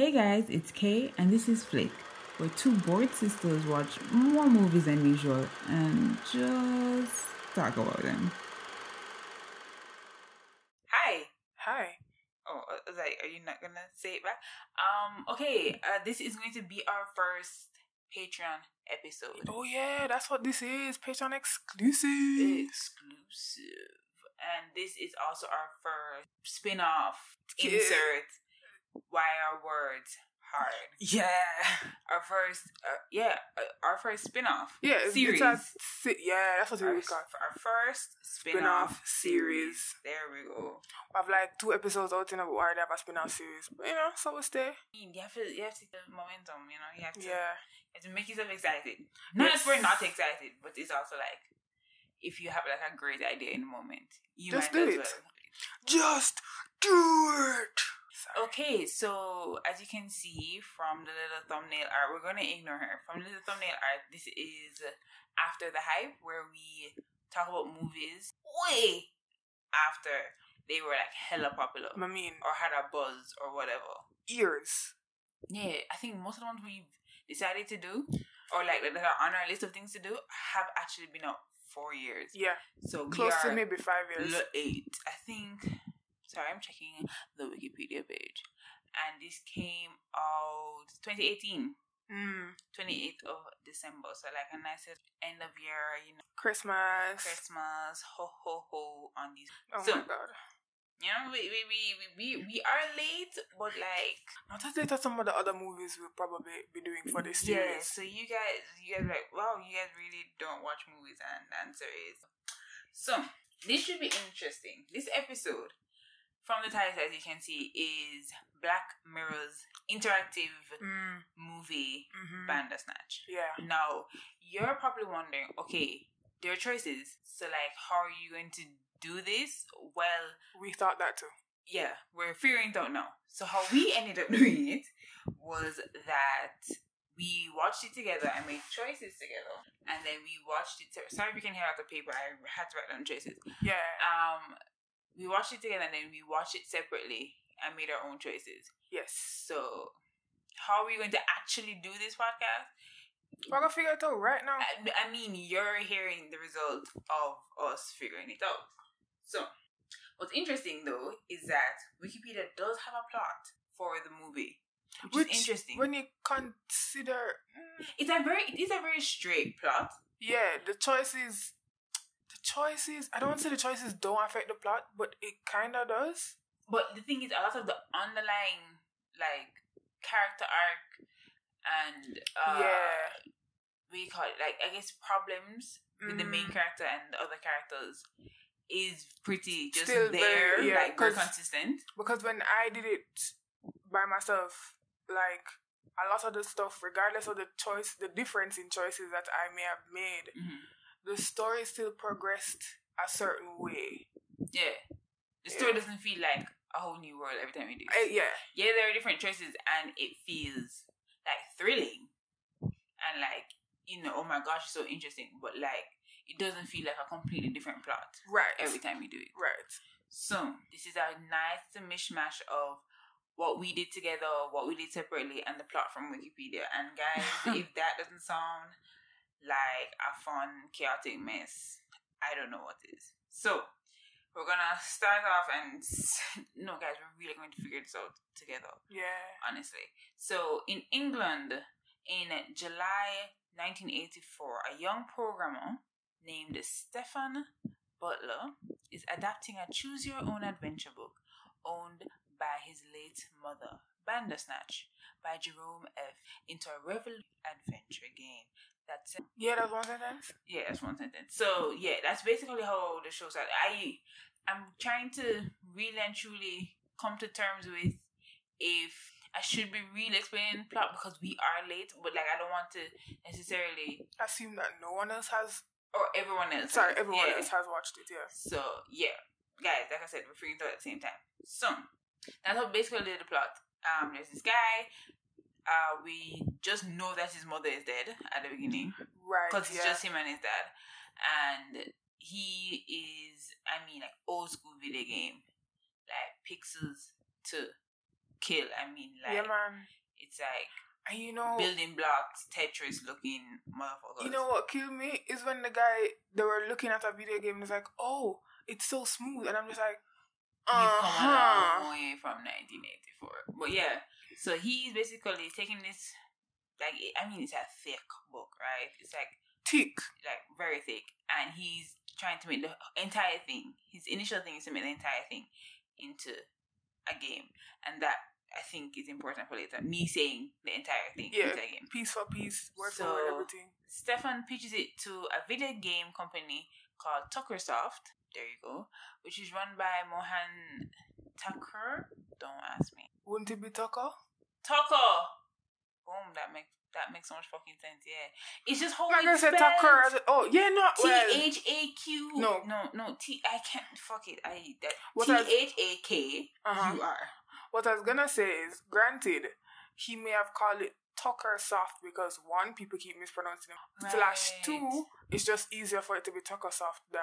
Hey guys, it's Kay and this is Flick, where two bored sisters watch more movies than usual and just talk about them. Hi. Hi. Oh, I like, are you not gonna say it back? Um, okay, uh, this is going to be our first Patreon episode. Oh yeah, that's what this is. Patreon exclusive. Exclusive. And this is also our first spin-off insert why our words hard. Yeah. Our first, uh, yeah, uh, our first spin-off. Yeah. Series. A, yeah, that's what our, it's called. our first Spin-off spin-off, series. There we go. I've like two episodes out in a while. They have a spin-off series, but you know, so we stay. You have to, you have to the momentum. You know, you have to, Yeah. you have to make yourself excited. Not Yes. if we're not excited, but it's also like if you have like a great idea in the moment, you Just might do as it. well. Just do it. Sorry. Okay, so as you can see from the little thumbnail art, we're gonna ignore her. From the little thumbnail art, this is after the hype, where we talk about movies way after they were like hella popular I mean, or had a buzz or whatever. ears. Yeah, I think most of the ones we've decided to do, or like that are on our list of things to do, have actually been out four years. Yeah. So Close to maybe five years. eight. I think. Sorry, I'm checking the Wikipedia page, and this came out 2018, Mm. 28th of December. So like a nice end of year, you know, Christmas. Christmas, ho ho ho on these. Oh So- my god. You know, we we we we, we, are late, but like Not as late as some of the other movies we'll probably be doing for this Yeah, series. so you guys, you guys like, wow, you guys really don't watch movies, and the answer is so. This should be interesting. This episode, from the title as you can see, is Black Mirror's interactive Mm. movie hmm Bandersnatch. Yeah. Now, you're probably wondering, okay, there are choices. So, like, how are you going to do this? Well, We thought that too. yeah, we're figuring it out now. So how we ended up doing it was that we watched it together and made choices together, and then we watched it. Sorry if you can hear out the paper. I had to write down choices. Yeah. Um, we watched it together and then we watched it separately and made our own choices. Yes. So how are we going to actually do this podcast? We're gonna figure it out right now. I, I mean, you're hearing the result of us figuring it out. So, what's interesting though is that Wikipedia does have a plot for the movie, which, Which, is interesting. When you consider, mm, it's a very, it is a very straight plot. yeah, the choices, choices. I don't want to say the choices don't affect the plot, but it kind of does. But the thing is, a lot of the underlying like character arc and uh, yeah. you call it? Like I guess problems with the main Mm. character and the other characters is pretty just Still there, very- yeah, like very consistent. Because when I did it by myself, like a lot of the stuff, regardless of the choice, the difference in choices that I may have made, Mhm. The story still progressed a certain way. Yeah. The story Yeah. doesn't feel like a whole new world every time we do. it. Yeah, yeah, there are different choices and it feels like thrilling. And like, you know, oh my gosh, it's so interesting. But like it doesn't feel like a completely different plot right, every time we do it. right. So this is a nice mishmash of what we did together, what we did separately, and the plot from Wikipedia. And guys, if that doesn't sound like a fun, chaotic mess, I don't know what is. So we're gonna start off and no, guys, we're really going to figure this out together. Yeah. Honestly, so in England, in July 1984, a young programmer named Stefan Butler is adapting a choose your own adventure book owned by his late mother, Bandersnatch, by Jerome F. into a revolutionary adventure game that's it. Yeah, that's one sentence. yeah, that's one sentence. So yeah, that's basically how the show started. I I'm trying to really and truly come to terms with if I should be really explaining plot because we are late, but like I don't want to necessarily Assume that no one else has. or everyone else. Sorry, everyone Yeah. else has watched it. Yeah. So yeah, guys, like I said, we're it out at the same time. So that's how basically the plot. Um, there's this guy. Uh, we just know that his mother is dead at the beginning Right. because it's yeah. just him and his dad, and he is, I mean, like old school video game, like pixels to kill. I mean, like yeah, man. it's like And you know, building blocks, Tetris looking motherfuckers. you know what killed me is when the guy they were looking at a video game and like, oh, it's so smooth, and I'm just like, uh come a long huh. from 1984. But yeah, so he's basically taking this, like, I mean, it's a thick book, right? It's like, thick, like very thick, and he's trying to make the entire thing. His initial thing is to make the entire thing into a game, and that I think is important for later. Me saying the entire thing Yeah. into a game. Piece for piece, word for So- word, everything. Stefan pitches it to a video game company called Tuckersoft. There you go, which is run by Mohan Tucker. Don't ask me. Wouldn't it be Tucker? Tucker. Boom. That makes that makes so much fucking sense. Yeah, it's just how I'm not gonna it's say Tucker. I said, oh yeah, no. T H A Q. No. no, no. T. I can't. Fuck it. I T H A K uh-huh. U R. What I was gonna say is, granted, he may have called it Tucker soft because one, people keep mispronouncing it. Slash two, it's just easier for it to be Tucker soft than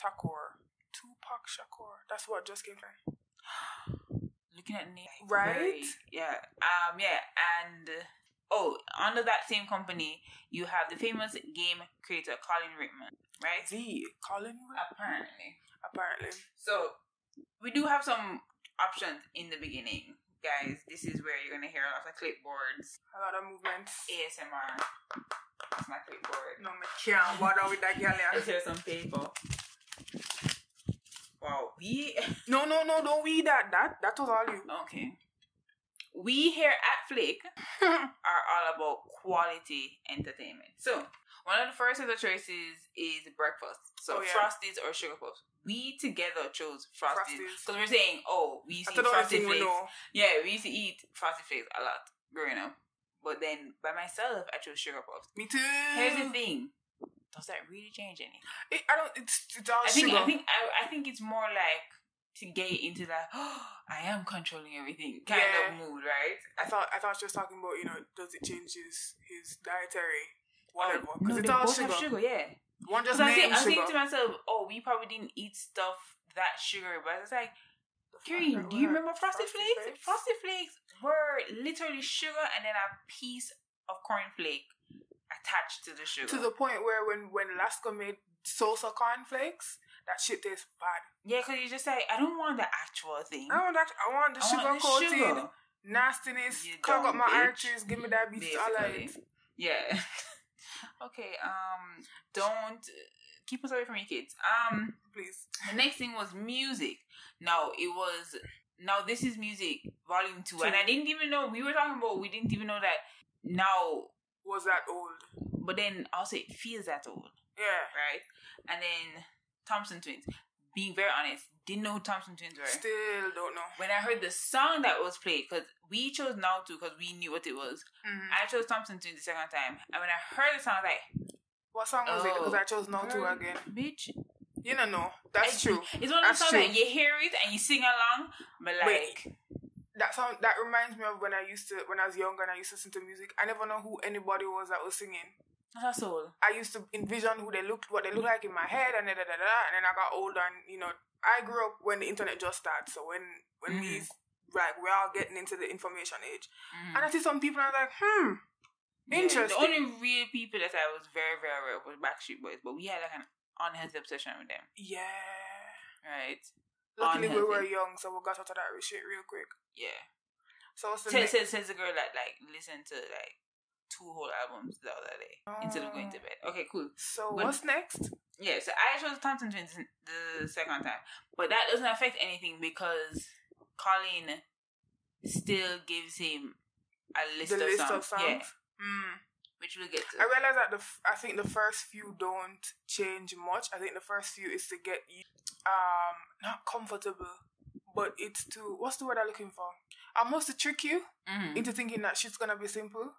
Takor. Tupac Shakur. That's what just came me. Looking at name, like, Right? very- yeah. Um. Yeah. And oh, under that same company, you have the famous game creator Colin Ritman, right? The Colin, Apparently. apparently. So we do have some options in the beginning, guys. This is where you're gonna hear a lot of clipboards, A lot of movements. ASMR. That's my clipboard. No, me can't bother with that girl. Let's hear some paper. Wow, we No, no, no, don't read that. That that was all you. okay. We here at Flick are all about quality entertainment. So one of the first of the choices is breakfast. So Oh, yeah. Frosties or Sugar Puffs. We together chose Frosties because we're saying, oh, we used to eat the only Frosted thing Flakes. know. Yeah, we used to eat Frosted Flakes a lot growing up. But then by myself, I chose Sugar Puffs. Me too. Here's the thing: does that really change anything? It, I don't. It's it's all I think sugar. I think I, I think it's more like to get into that. Oh, I am controlling everything kind Yeah. of mood, right? I thought I thought she was talking about you know does it change his his dietary oh, whatever Oh, because no, it's all sugar. sugar, yeah. One just I think named I think sugar. to myself, oh, we probably didn't eat stuff that sugary, but it's like. Green, do you remember Frosted Flakes? Flakes? Frosted Flakes were literally sugar and then a piece of cornflake attached to the sugar. To the point where when when Lasco made salsa cornflakes, that shit tastes bad. yeah, because you just say, I don't want the actual thing. I want that. I want the I sugar want coated sugar. nastiness. Clog up my bitch. arteries. Give me diabetes. All Basically. right. Yeah. okay. Um. Don't keep us away from your kids. Um. Please. The next thing was music. Now it was. Now this is music volume two, and I didn't even know we were talking about. We didn't even know that now. Was that old? But then also it feels that old, Yeah. right? And then Thompson Twins. Being very honest, didn't know who Thompson Twins were. Still don't know. when I heard the song that was played, because we chose now to, because we knew what it was. Mhm. I chose Thompson Twins the second time, and when I heard the song, I was like, What song was it? Oh, Because I chose no to again. bitch. You don't know. That's I- true. It's one of those songs that you hear it and you sing along, but like, Wait. That sound that reminds me of when I used to when I was younger and I used to listen to music. I never know who anybody was that was singing. that's all. I used to envision who they looked, what they looked like in my head, and da, da, da, da, and then I got older, and you know, I grew up when the internet just started. So when when we like we're all getting into the information age, Mhm. and I see some people, and I was like, hmm, Yeah, interesting. The only real people that I was very, very aware of was Backstreet Boys, but we had like an unhealthy obsession with them, yeah. right? Luckily, we were young, so we got out of that shit real quick. Yeah. So what's the Says, next? says, says the girl that like listened to like two whole albums the other day instead of going to bed. Okay, cool. So When- what's next? Yeah, so I chose Thompson Twins the second time, but that doesn't affect anything because Colin still gives him a list, the of, list songs, of songs. yeah, Mm. Which we'll get to. I realize that the f- I think the first few don't change much. I think the first few is to get you um not comfortable, but it's to what's the word I'm looking for? Almost to trick you Mhm. into thinking that shit's gonna be simple,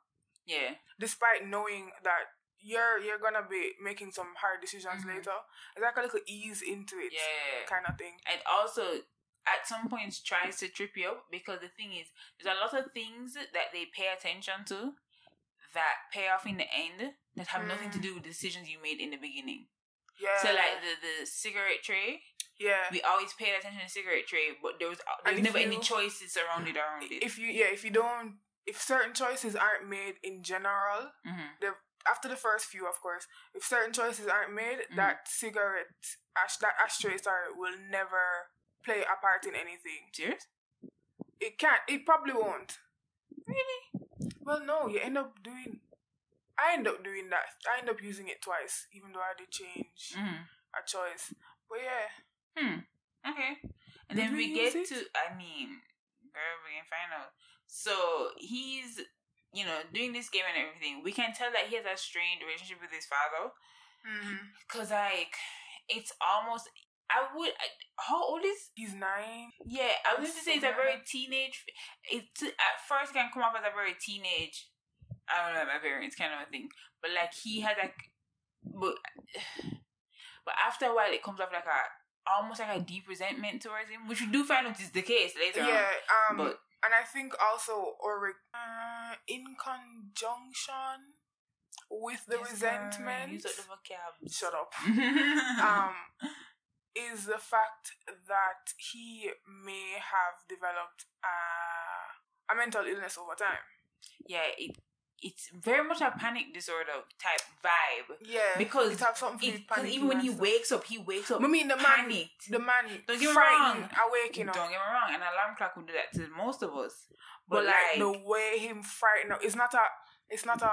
Yeah, despite knowing that you're you're gonna be making some hard decisions Mhm. later. It's like a little ease into it, yeah, kind of thing. and also at some points tries to trip you up because the thing is there's a lot of things that they pay attention to that pay off in the end that have nothing to Mm. do with decisions you made in the beginning. Yeah. So like the the cigarette tray, Yeah. we always paid attention to cigarette tray, but there was there was never any you- choices surrounded around it. If you yeah, if you don't if certain choices aren't made in general, hmm after the first few of course, if certain choices aren't made, Mhm. that cigarette ash that ashtray sorry will never play a part in anything. Serious? It can't it probably won't. Really? Well no, you end up doing I end up doing that. I end up using it twice, even though I did change hmm a choice. But yeah. Hmm. Okay. And Did then we we get use to. I mean, girl, we can find out. So he's, you know, doing this game and everything. We can tell that he has a strained relationship with his father. hmm Cause like, it's almost. I would. I, how old is? He's nine. Yeah, I was going to say it's a very teenage. It's at first can come off as a very teenage. I don't know my parents kind of a thing, but like he had like, but but after a while it comes off like a almost like a deep resentment towards him, which we do find out is the case later on. Yeah, um But and I think also or uh, in conjunction with the Yes, resentment Use up the vocab. shut up. um is the fact that he may have developed uh, a mental illness over time. yeah, it it's very much a panic disorder type vibe. Yeah, Because it have something to do with Because panicking even when he stuff. wakes up, he wakes up I mean the man, panicked. the man, Don't get me wrong. awake, you know. Don't get me wrong, an alarm clock would do that to most of us. But, But, like, like, the way him frightened, it's not a, it's not a.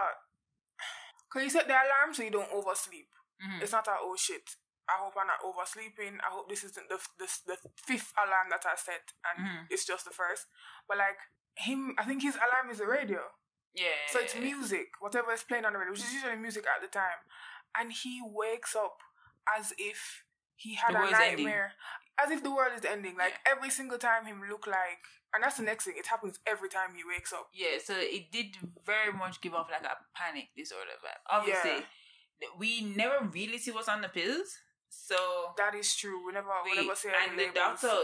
Cause you set the alarm so you don't oversleep. mhm. It's not a oh shit. I hope I'm not oversleeping. I hope this isn't the the, the fifth alarm that I set, and Mhm. it's just the first. But like him, I think his alarm is the radio, yeah, so it's music, whatever is playing on the radio, which is usually music at the time, and he wakes up as if he had The a world's ending. nightmare, as if the world is ending. Like every single time him look like, and that's the next thing. It happens every time he wakes up. Yeah, so it did very much give off like a panic disorder vibe. Obviously, th- we never really see what's on the pills, so That is true. We never, we, we, never say and the labels. doctor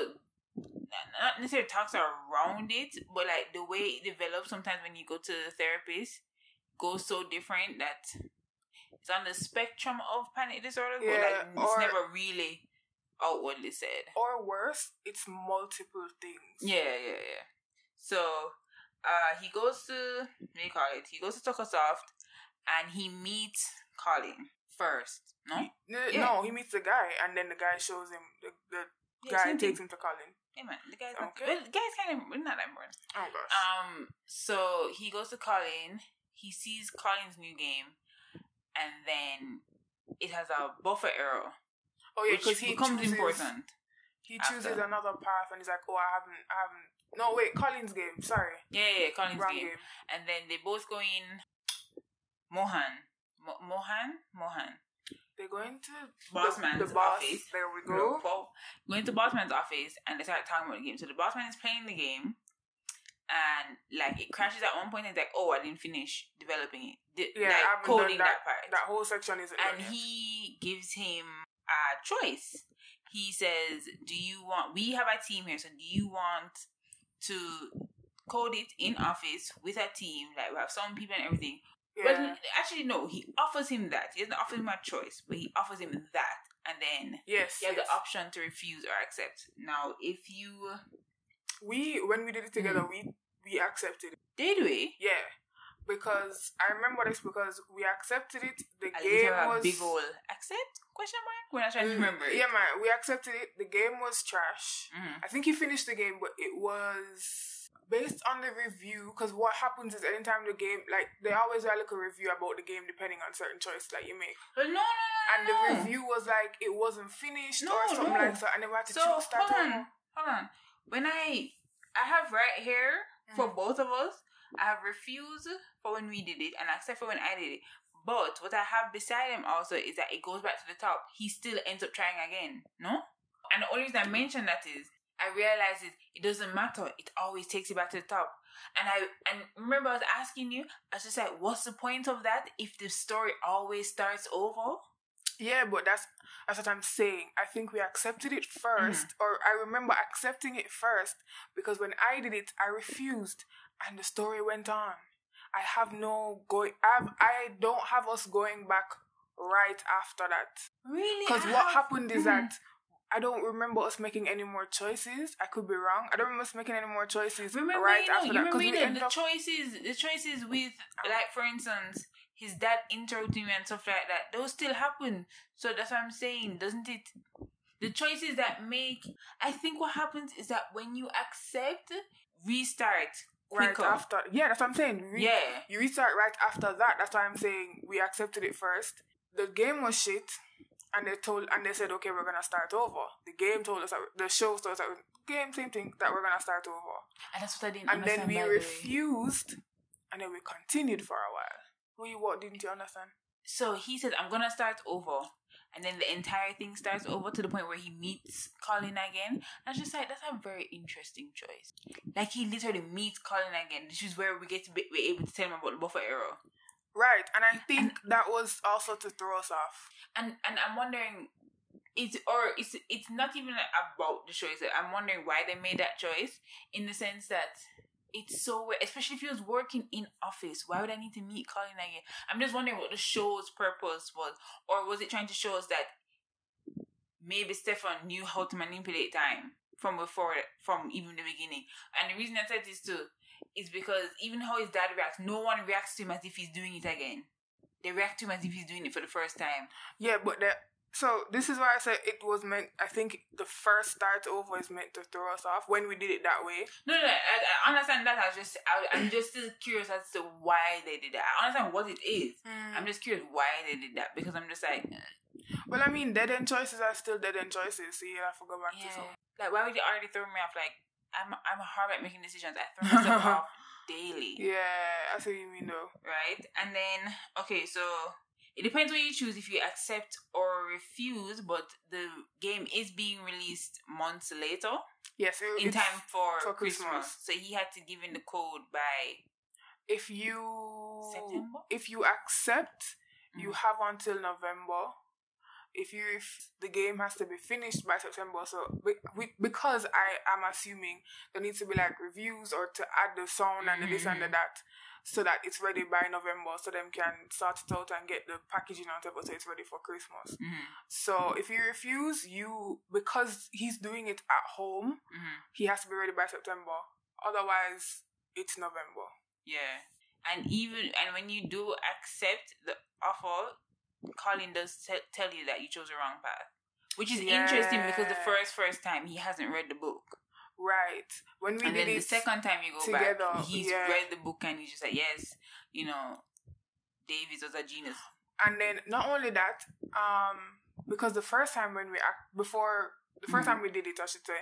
not necessarily talks around it, but like the way it develops sometimes when you go to the therapist goes so different that it's on the spectrum of panic disorder, but Yeah, like it's or- never really outwardly said. Or worse, it's multiple things. Yeah, yeah, yeah. So uh he goes to what do you call it? He goes to Tuckersoft and he meets Colin first. No? N- Yeah. No, he meets the guy, and then the guy shows him. The, the Yeah, guy takes thing. him to Colin. Yeah, man. The guy's not Okay. well, the guy's kind of not that important. Oh gosh. Um, so he goes to Colin. He sees Colin's new game, and then it has a buffer error, oh yeah, because he becomes chooses, important. He chooses after. another path, and he's like, "Oh, I haven't, I haven't." No, wait, Colin's game. Sorry, Yeah, yeah, yeah, Colin's game. game. and then they both go in. Mohan, Mo- Mohan, Mohan, They're going to Bossman's the, the boss. office. There we go. Well, going to Bossman's office and they start talking about the game. So the Bossman is playing the game, and like it crashes at one point. And it's like, oh, I didn't finish developing it, Yeah, like coding done that, part. That whole section isn't. and he gives him a choice. He says, "Do you want? We have a team here, so do you want to code it in office with a team? Like we have some people and everything." Yeah. Well, actually, no. He offers him that. He doesn't offer him a choice, but he offers him that, and then yes, you have yes. the option to refuse or accept. Now, if you we when we did it together, we we accepted it. did we, Yeah, because I remember this because we accepted it. The least game have a was big old accept question mark. We're not trying to Mm, remember it. Yeah, man, we accepted it. The game was trash. Mhm. I think he finished the game, but it was based on the review. Because what happens is anytime the game, like they always write like a review about the game depending on certain choices that you make. No, no, no, And the no. review was like it wasn't finished No, or something no. like that, and they had to So choose start hold on, over. hold on. When I I have right here for Mhm. both of us, I have refused for when we did it and accept for when I did it. But what I have beside him also is that it goes back to the top. He still ends up trying again. No? And the only reason I mention that is I realize it it doesn't matter. It always takes you back to the top. And I and remember I was asking you, I was just like, what's the point of that if the story always starts over? Yeah, but that's that's what I'm saying. I think we accepted it 1st Mm-hmm. or I remember accepting it first because when I did it, I refused, and the story went on. I have no going. I I don't have us going back right after that Really? because what happened is Mhm. that I don't remember us making any more choices. I could be wrong. I don't remember us making any more choices Remember, right you know, after you that remember we the, the up- choices, the choices with, like, for instance, his dad interrupting me and stuff like that. Those still happen. So that's what I'm saying, doesn't it? The choices that make, I think what happens is that when you accept, restart right quicker. after. Yeah, that's what I'm saying. Re- yeah, You restart right after that. That's why I'm saying we accepted it first. The game was shit, and they told and they said, okay, we're gonna start over. The game told us that the show told us that game same thing that we're gonna start over, and that's what I didn't and then we the way. refused, and then we continued for a while. Who you what didn't you understand? So he said, I'm gonna start over. And then the entire thing starts over to the point where he meets Colin again. And I was just like, that's a very interesting choice. Like he literally meets Colin again. This is where we get to be we're able to tell him about the buffer error. Right, and I think that was also to throw us off. And and I'm wondering, it's or it's it's not even about the choice. I'm wondering why they made that choice in the sense that it's so weird, especially if he was working in office. Why would I need to meet Colin again? I'm just wondering what the show's purpose was, or was it trying to show us that maybe Stefan knew how to manipulate time from before, from even the beginning? And the reason I said this too is because even how his dad reacts, no one reacts to him as if he's doing it again. They react to him as if he's doing it for the first time. Yeah, but that. So this is why I said it was meant. I think the first start over is meant to throw us off when we did it that way. No, no, I, I understand that. I was just, I, I'm just still curious as to why they did that. I understand what it is. I'm just curious why they did that because I'm just like, uh, Well, I mean, dead end choices are still dead end choices. So you have to go back to some. like why would you already throw me off? Like I'm, I'm hard at making decisions. I throw myself off daily, Yeah, I see what you mean though. right? And then, okay, so it depends what you choose if you accept or refuse. But the game is being released months later Yes, it, in time for, for Christmas. Christmas. So he had to give in the code by If you September? if you accept, you Mhm. have until November. If you if the game has to be finished by September, so be, we, because I am assuming there needs to be like reviews or to add the sound and the this and the Mhm. that, so that it's ready by November, so them can sort it out and get the packaging and whatever, so it's ready for Christmas. Mhm, So if you refuse, you because he's doing it at home, mhm. he has to be ready by September. Otherwise, it's November. Yeah. And even and when you do accept the offer, Colin does te- tell you that you chose the wrong path, which is interesting because the first first time he hasn't read the book, Right. When we and did then the second time you go together, back, he's yeah. read the book and he's just like, yes, you know, Davies was a genius. and then not only that, um, because the first time when we act before the 1st Mhm. time we did it, I should say,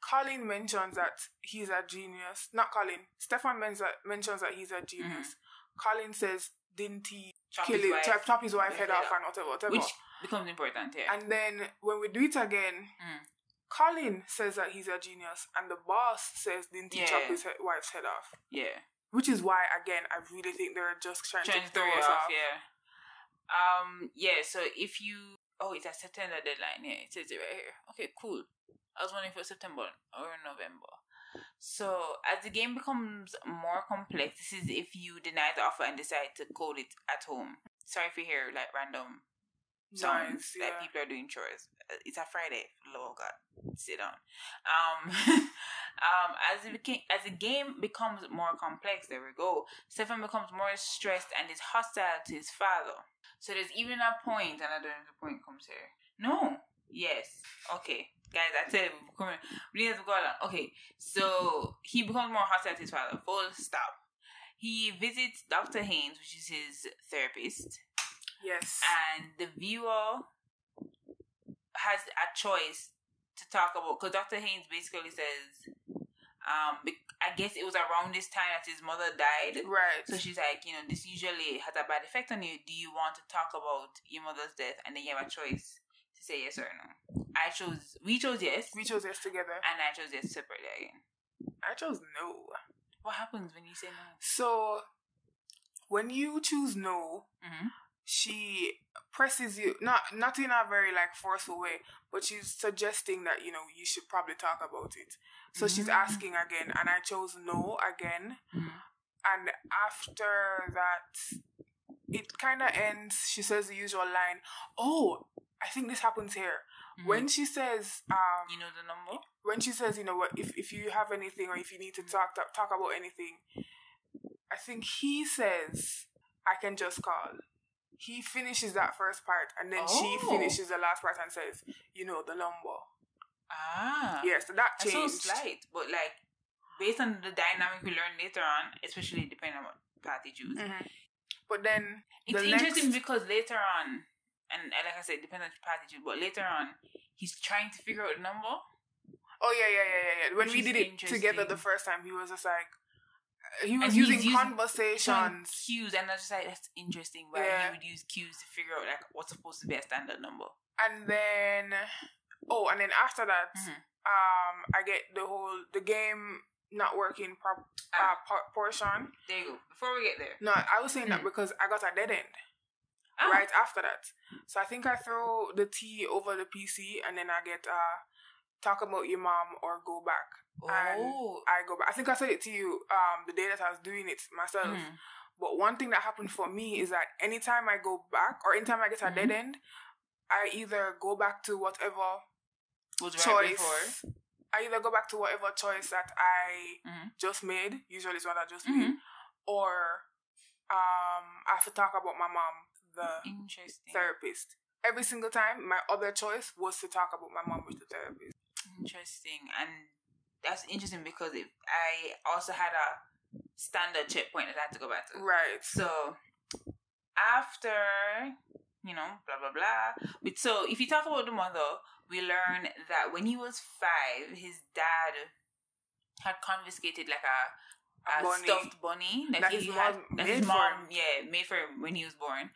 Colin mentions that he's a genius. Not Colin. Stefan mentions that, mentions that he's a genius. Colin says, "Didn't he Chop kill his it? wife, Chop, his wife head head off off. and whatever, whatever." which becomes important here. and then when we do it again, Mm. Colin says that he's a genius, and the boss says, "Didn't he chop his he- wife's head off?" yeah. Which is why, again, I really think they're just trying, trying to throw us off, off. yeah. Um, yeah, so if you oh it's a September deadline, yeah, it says it right here. Okay, cool. I was wondering for September or November. So as the game becomes more complex, this is if you deny the offer and decide to code it at home. Sorry if you hear like random Nice, like yeah. people are doing chores. Uh, It's a Friday. Lord God, sit down. Um, um, as it became, as the game becomes more complex, there we go. Stefan becomes more stressed and is hostile to his father. So there's even a point, and I don't know if the point comes here. No. Yes. Okay. Guys, I said we're coming. We need to go along. Okay. So he becomes more hostile to his father. Full stop. He visits Dr. Haynes, which is his therapist Yes. and the viewer has a choice to talk about because Dr. Haynes basically says, um, I guess it was around this time that his mother died. right. So she's like, you know, this usually has a bad effect on you. Do you want to talk about your mother's death? And then you have a choice say yes or no. I chose, we chose yes, we chose yes together. and I chose yes separately again. I chose no. What happens when you say no? So when you choose no, Mm-hmm. she presses you not not in a very like forceful way, but she's suggesting that you know you should probably talk about it. So she's Mm. asking again, and I chose no again. Mhm. And after that, it kind of ends. She says the usual line, "Oh, I think this happens here." Mhm. When she says, um, you know the number. when she says, you know what, if, if you have anything or if you need to talk talk, talk about anything, I think he says, I can just call. He finishes that first part and then she Oh. finishes the last part and says, you know, the number. Ah. Yes, so that That's so changed. slight, but like based on the dynamic we learn later on, especially depending on what you choose, Mhm. But then it's the interesting next- because later on, and uh, like I said, depends on the path you choose, but later on, he's trying to figure out the number. Oh yeah, yeah, yeah, yeah, yeah. When we did it together the first time, he was just like he was using using- conversations. cues, and I was just like, that's interesting. Why Yeah. he would use cues to figure out like what's supposed to be a standard number. And then oh, and then after that, Mhm. um, I get the whole the game not working uh, Ah. por- portion. There you go. Before we get there, No, I was saying that Mm. because I got a dead end Ah, right after that. So I think I throw the T over the PC, and then I get uh talk about your mom or go back. Oh, I go back. I think I said it to you um the day that I was doing it myself. Mhm. But one thing that happened for me is that anytime I go back or anytime I get a Mhm. dead end, I either go back to whatever was right choice. before. I either go back to whatever choice that I Mhm. just made, usually it's one I just Mhm. made, or um I have to talk about my mom, the Interesting. therapist. Every single time, my other choice was to talk about my mom with the therapist. Interesting, and that's interesting because if I also had a standard checkpoint that I had to go back to. Right. So after you know, blah blah blah. But so if you talk about the mother, we learn that when he was five, his dad had confiscated like a, a, bunny. stuffed bunny that, That he his had mom that made his mom yeah made for him when he was born,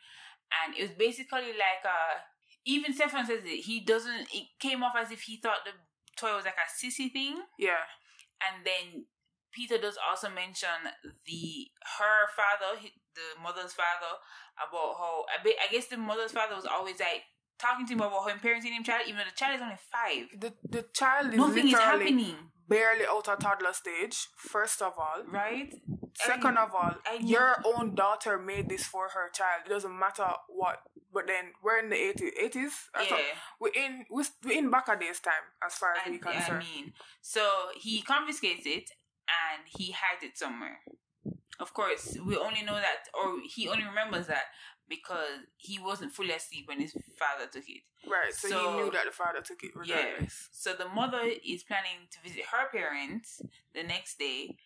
and it was basically like a. Even Stefan says it. He doesn't. It came off as if he thought the toy was like a sissy thing, Yeah. and then Peter does also mention the her father, the mother's father, about how I, guess the mother's father was always like talking to him about him parenting him child, even though the child is only five. The the child is Nothing is happening, barely out of toddler stage. First of all, right? Second of all, I your own daughter made this for her child. It doesn't matter what. But then we're in the 80s. 80s? Yeah, We're in we're, in Baka days time as far as I, we I concerned. mean, so he confiscates it and he hides it somewhere. Of course, we only know that, or he only remembers that because he wasn't fully asleep when his father took it. right. So, So- he knew that the father took it regardless. So the mother is planning to visit her parents the next day,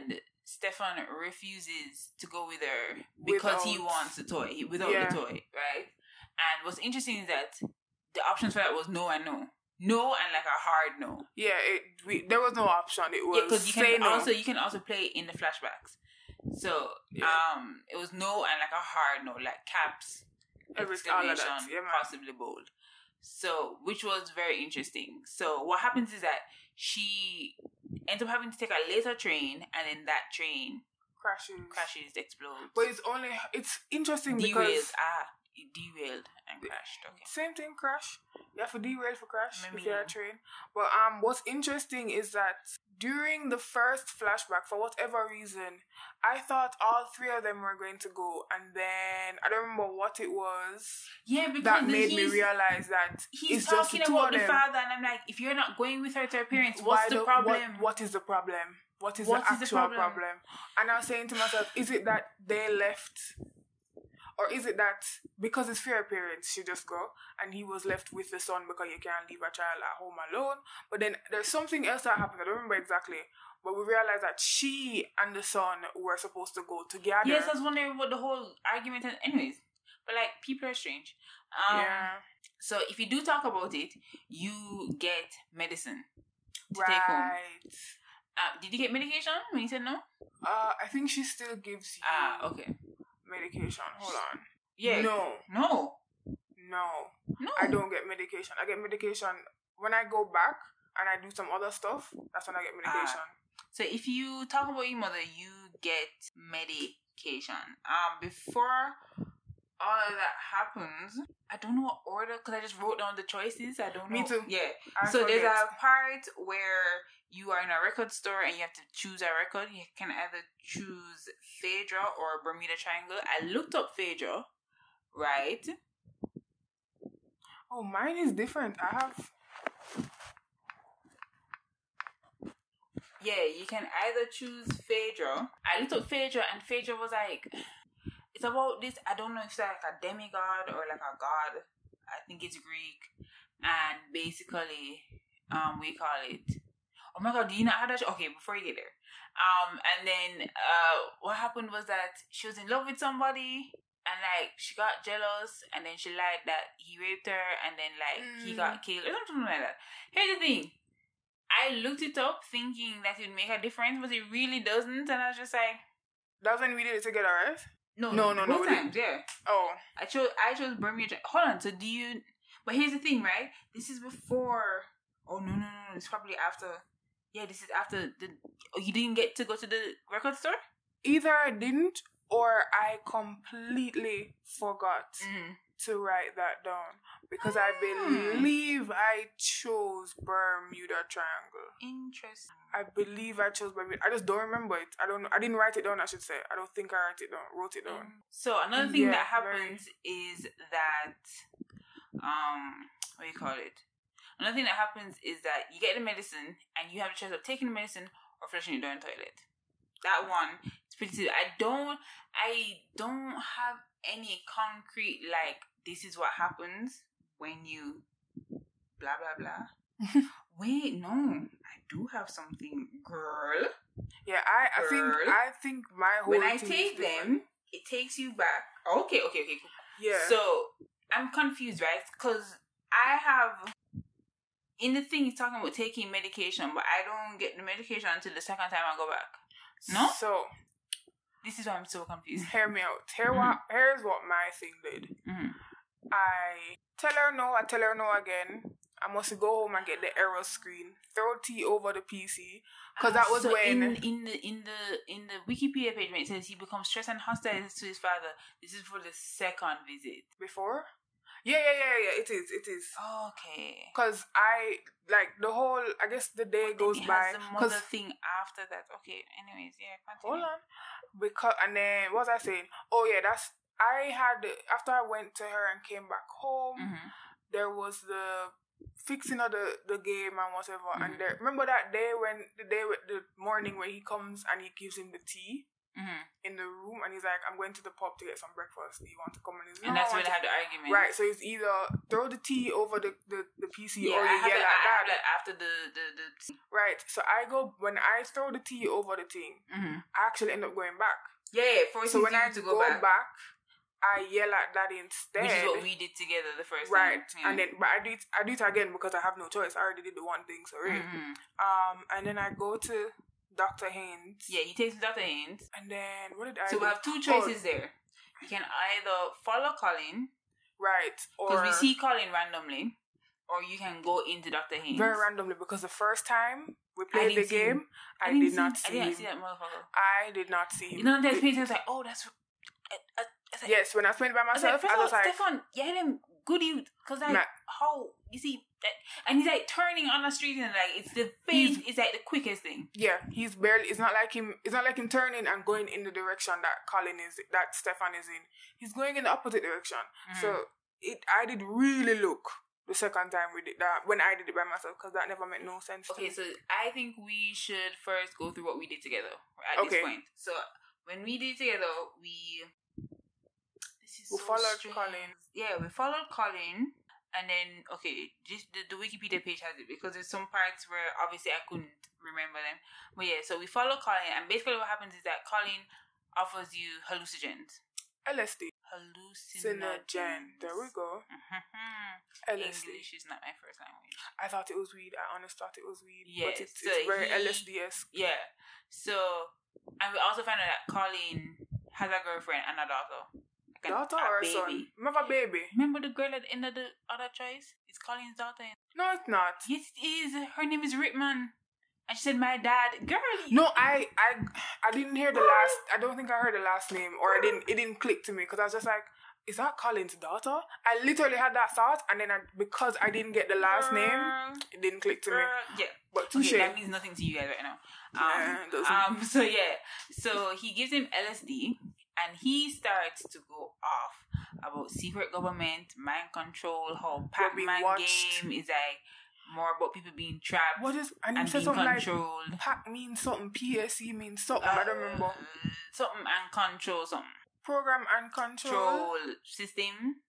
and Stefan refuses to go with her because he wants the toy, he- without Yeah. the toy, right? And what's interesting is that the options for that was no and no. No and like a hard no. Yeah, it, we, there was no option. It was Yeah, because you say can no. also you can also play in the flashbacks. So Yeah. um it was no and like a hard no, like caps, Everything, all of that, exclamation, yeah, possibly bold. So which was very interesting. So what happens is that she ends up having to take a later train and then that train crashes. crashes, explodes. But it's only it's interesting derailed. because Ah, it derailed and crashed. Okay. same thing crash. You have to derail for crash Maybe, if you're a train. But um, what's interesting is that during the first flashback, for whatever reason, I thought all three of them were going to go, and then I don't remember what it was Yeah, because that made me realize that He's the talking about the father, and I'm like, if you're not going with her to her parents, Why what's the don't- problem? What, what is the problem? What is What the is the actual problem? problem? And I was saying to myself, is it that they left, or is it that because it's fair parents, she just go and he was left with the son because you can't leave a child at home alone? But then there's something else that happened. I don't remember exactly, but we realized that she and the son were supposed to go together. Yes, I was wondering what the whole argument is. Anyways, but like people are strange. Um, yeah, So if you do talk about it, you get medicine to take home. right. Uh, did you get medication when you said no? Uh, I think she still gives you Ah, okay. Medication. Hold on. Yeah. No, No. no. No. I don't get medication. I get medication when I go back and I do some other stuff. That's when I get medication. So if you talk about your mother, you get medication. Um, before all of that happens, I don't know what order because I just wrote down the choices. I don't know. Me too. Yeah. I so there's a part where you are in a record store and you have to choose a record. You can either choose Phaedra or Bermuda Triangle. I looked up Phaedra, right? Oh, mine is different. I have. Yeah, you can either choose Phaedra. I looked up Phaedra, and Phaedra was like, it's about this. I don't know if it's like a demigod or like a god. I think it's Greek, and basically, um, we call it. Oh my god, do you not have that? Okay, before you get there, um, and then uh, what happened was that she was in love with somebody, and like she got jealous, and then she lied that he raped her, and then like he got killed or something like that. Here's the thing. I looked it up thinking that it would make a difference, but it really doesn't. And I was just like, That's when we did it together, right? no, No, no, no, times, yeah. Oh, I chose, I chose Bermuda. Hold on, so do you? But here's the thing, right? This is before. Oh no, no, no, no! It's probably after. Yeah, this is after the. Oh, you didn't get to go to the record store. either I didn't or I completely forgot Mm. to write that down because I Hmm. believe I chose Bermuda Triangle. Interesting. I believe I chose Bermuda. I just don't remember it. I don't. I didn't write it down. I should say. I don't think I write it down. Wrote it down. So another thing Yeah, that very. happens is that um what do you call it? Another thing that happens is that you get the medicine and you have the choice of taking the medicine or flushing it down the toilet. That one is pretty. I don't I don't have any concrete like this is what happens when you blah blah blah. Wait, no. I do have something, girl. Yeah, I. I think. I think my whole. When I take them, it takes you back. Okay, okay, okay, cool. Yeah. So I'm confused, right? Because I have in the thing he's talking about taking medication, but I don't get the medication until the second time I go back. No, So this is why I'm so confused. hear me out. Here what? Here's what my thing did. Mhm. I tell her no. I tell her no again. I must go home and get the error screen. Throw tea over the PC because that was So when. in, in the in the in the Wikipedia page when it says he becomes stressed and hostile to his father. This is for the second visit. before. Yeah, yeah, yeah, yeah. It is. It is. Okay. Cause I like the whole. I guess the day goes by. the mother thing after that. Okay. Anyways, yeah. hold on, because and then what was I saying? Oh yeah, that's. I had after I went to her and came back home. Mhm. there was the fixing of the, the game and whatever. Mhm. And there, remember that day when the day with the morning when he comes and he gives him the tea Mhm. in the room and he's like, I'm going to the pub to get some breakfast. Do you want to come? And he's And "No, that's I where they want have the argument. Right. So it's either throw the tea over the, the, the PC Yeah, or you have yell it, at I have that. like after the the the. Right. So I go when I throw the tea over the thing, Mhm. I actually end up going back. Yeah, yeah. Forces So when I to go, go, back, I yell at that instead. which is what we did together the first Right, time. Right. And then but I do it, I do it again because I have no choice. I already did the one thing, sorry. right. Mhm. Um, and then I go to Dr. Haynes. yeah, he takes Dr. Haynes. And then what did I So do? we have two Oh, choices there. You can either follow Colin right, because or we see Colin randomly, or you can go into Dr. Haynes. very randomly because the first time we played the him. game, I, didn't did not see, see I him. didn't see that motherfucker. I did not see him. You know, there's people like, oh, that's. I, I, I was like, yes, when I played by I was myself, I was like, Stefan, yeah, them good you, cause like Nah. how you see, and he's like turning on the street and like it's the face is like the quickest thing. yeah, he's barely. It's not like him. It's not like him turning and going in the direction that Colin is, that Stefan is in. He's going in the opposite direction. Mm. So it, I did really look the second time we did that when I did it by myself because that never made no sense. to Okay, so I think we should first go through what we did together at Okay. this point. So when we did together, we this is We so followed strange. Colin. Yeah, we followed Colin, and then okay, just the, the Wikipedia page has it because there's some parts where obviously I couldn't remember them. But yeah, so we follow Colin, and basically what happens is that Colin offers you hallucinogens. LSD. Hallucinogen. There we go. Mhm. LSD. English is not my first language. I thought it was weed. I honestly thought it was weed. Yes, but it's, so it's very he- LSD esque. Yeah. So, and we also found out that Colin has a girlfriend and a daughter. Daughter or baby. son? Remember baby? Remember the girl at the end of the other choice? It's Colin's daughter. No, it's not. Yes, it is. Her name is Ritman. And she said, my dad. Girl. No, I, I, I didn't hear the last. I don't think I heard the last name, or I didn't. It didn't click to me because I was just like, "Is that Colin's daughter?" I literally had that thought, and then I, because I didn't get the last name, it didn't click to me. Yeah. But touche. Okay, that means nothing to you guys right now. Um, doesn't. um, so yeah, so he gives him LSD, and he starts to go off about secret government, mind control, how Pac-Man game is like more about people being trapped What is and and said being something like controlled. pack means something, PSE means something. I don't remember. Uh, something and control something. Program and control. Control system.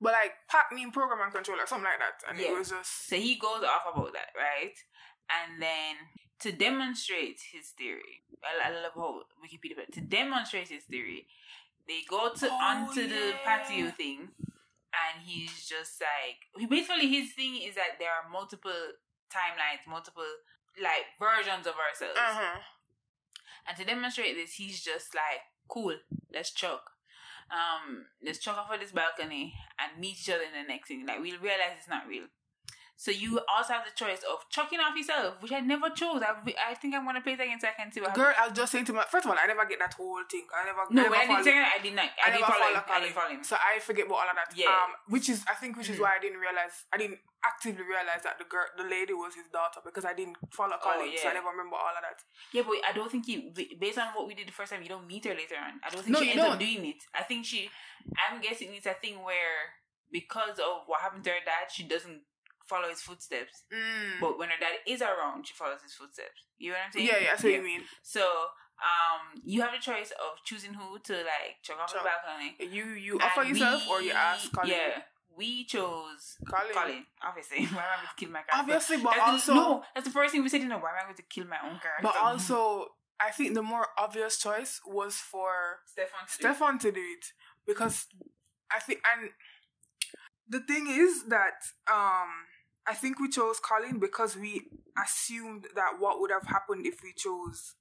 But like pack mean program and control or something like that. And it was just So he goes off about that, right? And then to demonstrate his theory, I, I love how Wikipedia it. To demonstrate his theory, they go to Oh, onto the patio thing, and he's just like, basically his thing is that there are multiple timelines, multiple like versions of ourselves. uh-huh. And to demonstrate this, he's just like, cool, let's chuck. Um, let's chuck off of this balcony and meet each other in the next thing. Like we'll realize it's not real. So you also have the choice of chucking off yourself, which I never chose. I, I think I'm gonna play it again so I can see what Girl, happens. I was just saying to my first one, I never get that whole thing. I never No, I when I did second, I did not. I, I, didn't never follow him. follow I didn't follow him. So I forget about all of that. Yeah. Um, which is I think which is Mhm. why I didn't realize I didn't actively realize that the girl the lady was his daughter because I didn't follow Colin, so yeah. I never remember all of that. Yeah, but I don't think you, based on what we did the first time, you don't meet her later on. I don't think No, she ends up don't. doing it. I think she, I'm guessing it's a thing where because of what happened to her dad, she doesn't follow his footsteps. Mm. But when her dad is around, she follows his footsteps. You know what I'm saying? yeah, yeah, I see what you mean. So, um, you have the choice of choosing who to like chuck off the Chuck. balcony. You you offer yourself we- or you ask Colin. Yeah, we chose Colin. Colin. Obviously, why am I going to kill my character? Obviously, but That's the- also no, that's the first thing we said. You know, why am I going to kill my own character? but also I think the more obvious choice was for Stefan. to do. Stefan to do it because I think and the thing is that um I think we chose Colin because we assumed that what would have happened if we chose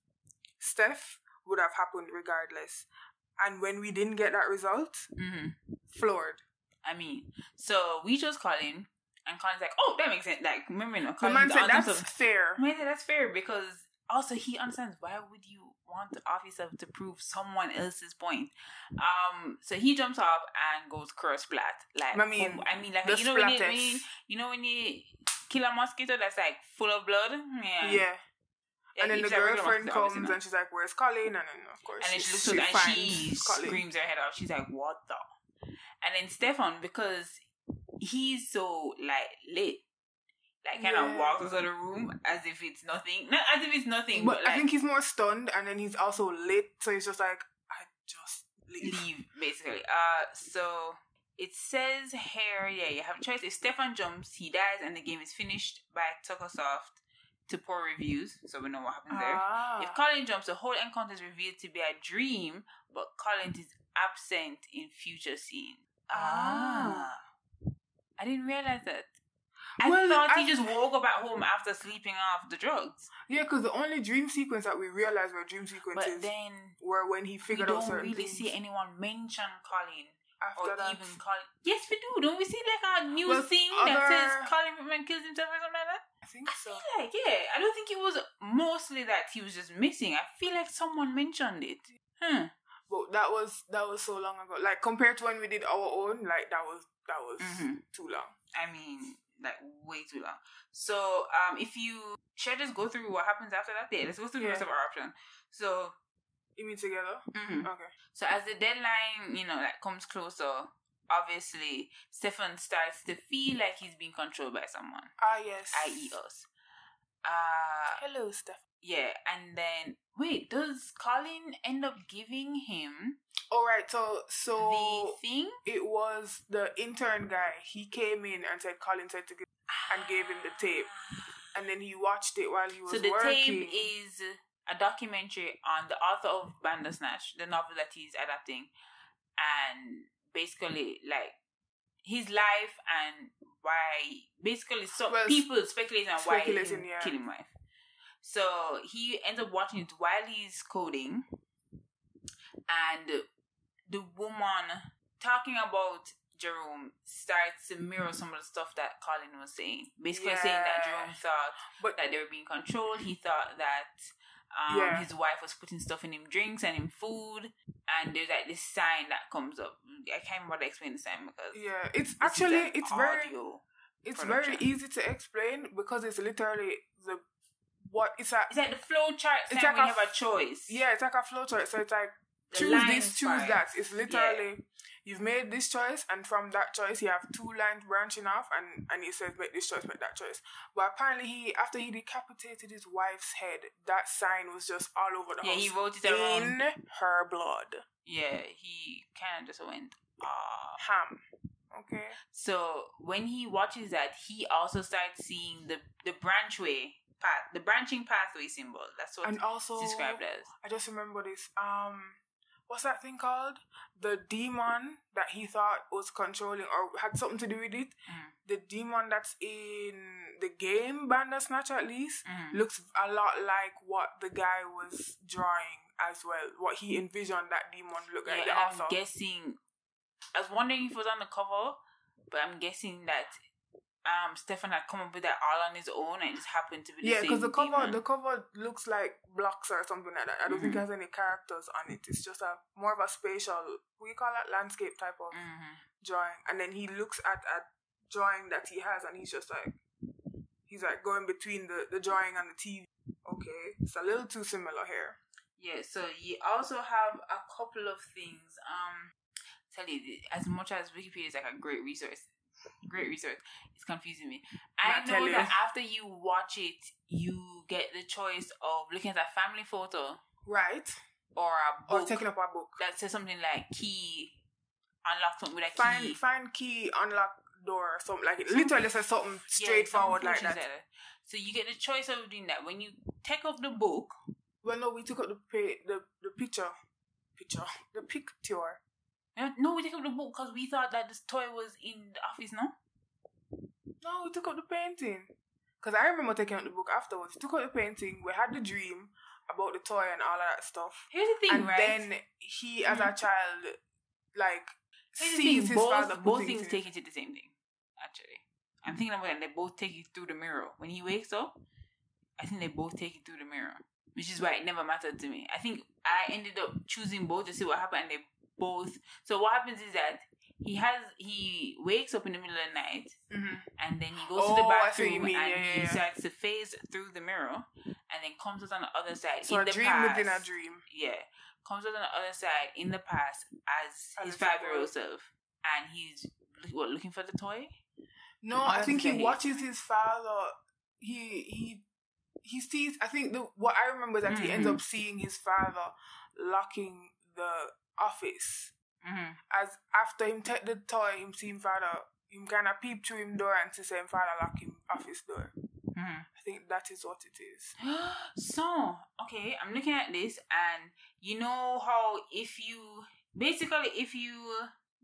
Steph would have happened regardless. And when we didn't get that result, Mhm. floored. I mean, so we chose Colin, and Colin's like, "Oh, that makes sense." Like, remember, you know, The man said that's fair. I mean, that's fair because also he understands why would you want to off yourself to prove someone else's point. Um, so he jumps off and goes cross splat. Like, I mean, oh, I mean, like you know when you, when you you know when you kill a mosquito that's like full of blood. Yeah, Yeah. And then the girlfriend comes and she's like, Where's Colin? And then of course and then she looks up and she screams her head off. She's like, "What the?" And then Stefan, because he's so like lit, like kind of walks out of the room as if it's nothing. Not as if it's nothing, but, But like I think he's more stunned and then he's also lit, so he's just like, I just leave. leave basically. Uh, so it says here, yeah, you have a choice. If Stefan jumps, he dies, and the game is finished by Tuckersoft to poor reviews, so we know what happens there. Ah. If Colin jumps, the whole encounter is revealed to be a dream, but Colin is absent in future scenes. Ah. I didn't realize that. I Well, thought I- he just woke up at home after sleeping off the drugs. Yeah, because the only dream sequence that we realized were dream sequences. But then were when he figured out we don't really things. see anyone mention Colin After or that, even Colin. Yes, we do. Don't we see like a news Well, thing that says Colin Ritman kills himself or something like that? I think I so. feel like, yeah. I don't think it was mostly that he was just missing. I feel like someone mentioned it. Hmm. But that was that was so long ago. Like compared to when we did our own, like that was that was Mhm. too long. I mean, like way too long. So, um, if you should I just go through what happens after that? Yeah, let's go through the rest of our option. So, You mean together? mhm. Okay. so as the deadline, you know, like comes closer, obviously Stefan starts to feel like he's being controlled by someone, Ah yes. i.e., us. Uh, Hello, Steph. yeah, and then wait, does Colin end up giving him All right. So so the thing? it was the intern guy. He came in and said Colin said to give, and gave him the tape, and then he watched it while he was So the working. tape is a documentary on the author of Bandersnatch, the novel that he's adapting, and basically like his life and why basically so Well, people speculating on why he yeah. killed his wife. So he ends up watching it while he's coding, and the woman talking about Jerome starts to mirror some of the stuff that Colin was saying. Basically saying that Jerome thought But- that they were being controlled. He thought that um, Yeah. his wife was putting stuff in him drinks and in food. And there's like this sign that comes up. I can't remember to explain the sign because yeah, it's actually it's very it's very easy to explain because it's literally the what it's It's like the flow chart It's like when a you have a choice. yeah it's like a flow chart. So it's like the choose this, choose part. that. It's literally you've made this choice, and from that choice, you have two lines branching off, and and he says make this choice, make that choice. But apparently, he after he decapitated his wife's head, that sign was just all over the Yeah, house he wrote it around. in her blood. Yeah, he kind of just went. Ah. Ham. Okay. So when he watches that, he also starts seeing the the branchway path, the branching pathway symbol. That's what And also, it's described as. I just remember this. Um, what's that thing called? The demon that he thought was controlling or had something to do with it. Mm. The demon that's in the game Bandersnatch, at least, Mhm. looks a lot like what the guy was drawing as well. What he envisioned that demon look like. Yeah, the I'm guessing. I was wondering if it was on the cover, but I'm guessing that um Stefan had come up with that all on his own and it just happened to be the Yeah, because the cover demon. the cover looks like blocks or something like that. I don't think Mhm. it has any characters on it. It's just a more of a spatial, what do you call that, landscape type of Mhm. drawing. And then he looks at a drawing that he has, and he's just like, he's like going between the the drawing and the TV. Okay, it's a little too similar here. Yeah, so you also have a couple of things. Um, tell you as much as Wikipedia is like a great resource, great resource, it's confusing me. I know you. that after you watch it, you get the choice of looking at a family photo Right? or a Or taking up a book. that says something like key unlock something with a Find key. find key, unlock door, or something like it. Literally says something straightforward something like functions that. So you get the choice of doing that when you take up the book. Well, no, we took up the the the picture, picture, the picture. No, we took up the book because we thought that this toy was in the office. No, No, we took up the painting. Because I remember taking out the book afterwards. We took out the painting. We had the dream about the toy and all of that stuff. here's the thing, and right? then he, as a Mhm. child, like, Here's sees his both, father both things it take you to the same thing. Actually, I'm thinking about it. They both take it through the mirror when he wakes up. I think they both take it through the mirror, which is why it never mattered to me. I think I ended up choosing both to see what happened. And they both. So what happens is that he has he wakes up in the middle of the night Mhm. and then he goes to the Oh, I see what you bathroom and Yeah, he yeah. starts to phase through the mirror and then comes out on the other side So in a the dream past. within a dream. Yeah, comes out on the other side in the past as As his five year old self, and he's what looking for the toy. No, I think he watches his father. He he he sees. I think the what I remember is that he ends up seeing his father locking the office. Mm-hmm. As after him take the toy, him see him father. Him kind of peep through him door and see him father lock him office door. Mm-hmm. I think that is what it is. so okay, I'm looking at this, and you know how if you basically if you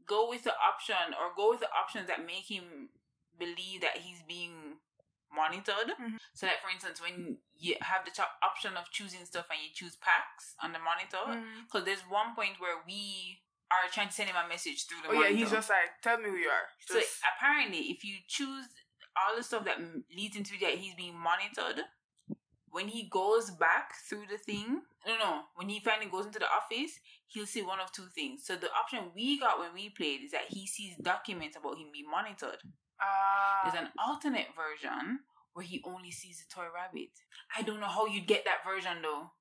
go with the option or go with the options that make him believe that he's being monitored. Mhm. So, like for instance, when you have the cho- option of choosing stuff and you choose PAX on the monitor, because there's one point where we are trying to send him a message through the Oh monitor. yeah, he's just like, tell me who you are. So apparently, if you choose all the stuff that leads into that he's being monitored, when he goes back through the thing, no, no, when he finally goes into the office, he'll see one of two things. So the option we got when we played is that he sees documents about him being monitored. Ah, There's an alternate version where he only sees the toy rabbit. I don't know how you'd get that version though.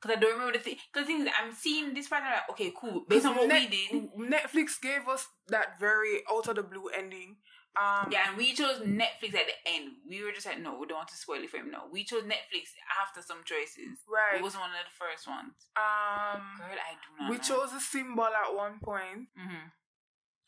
Because I don't remember the thing. Because the thing is, I'm seeing this part, I'm like, okay, cool. Based on what Net- we did, Netflix gave us that very out of the blue ending. Um, Yeah, and we chose Netflix at the end. We were just like, no, we don't want to spoil it for him. No, we chose Netflix after some choices. right. It wasn't one of the first ones. um, Girl, I do not we know. chose a symbol at one point. hmm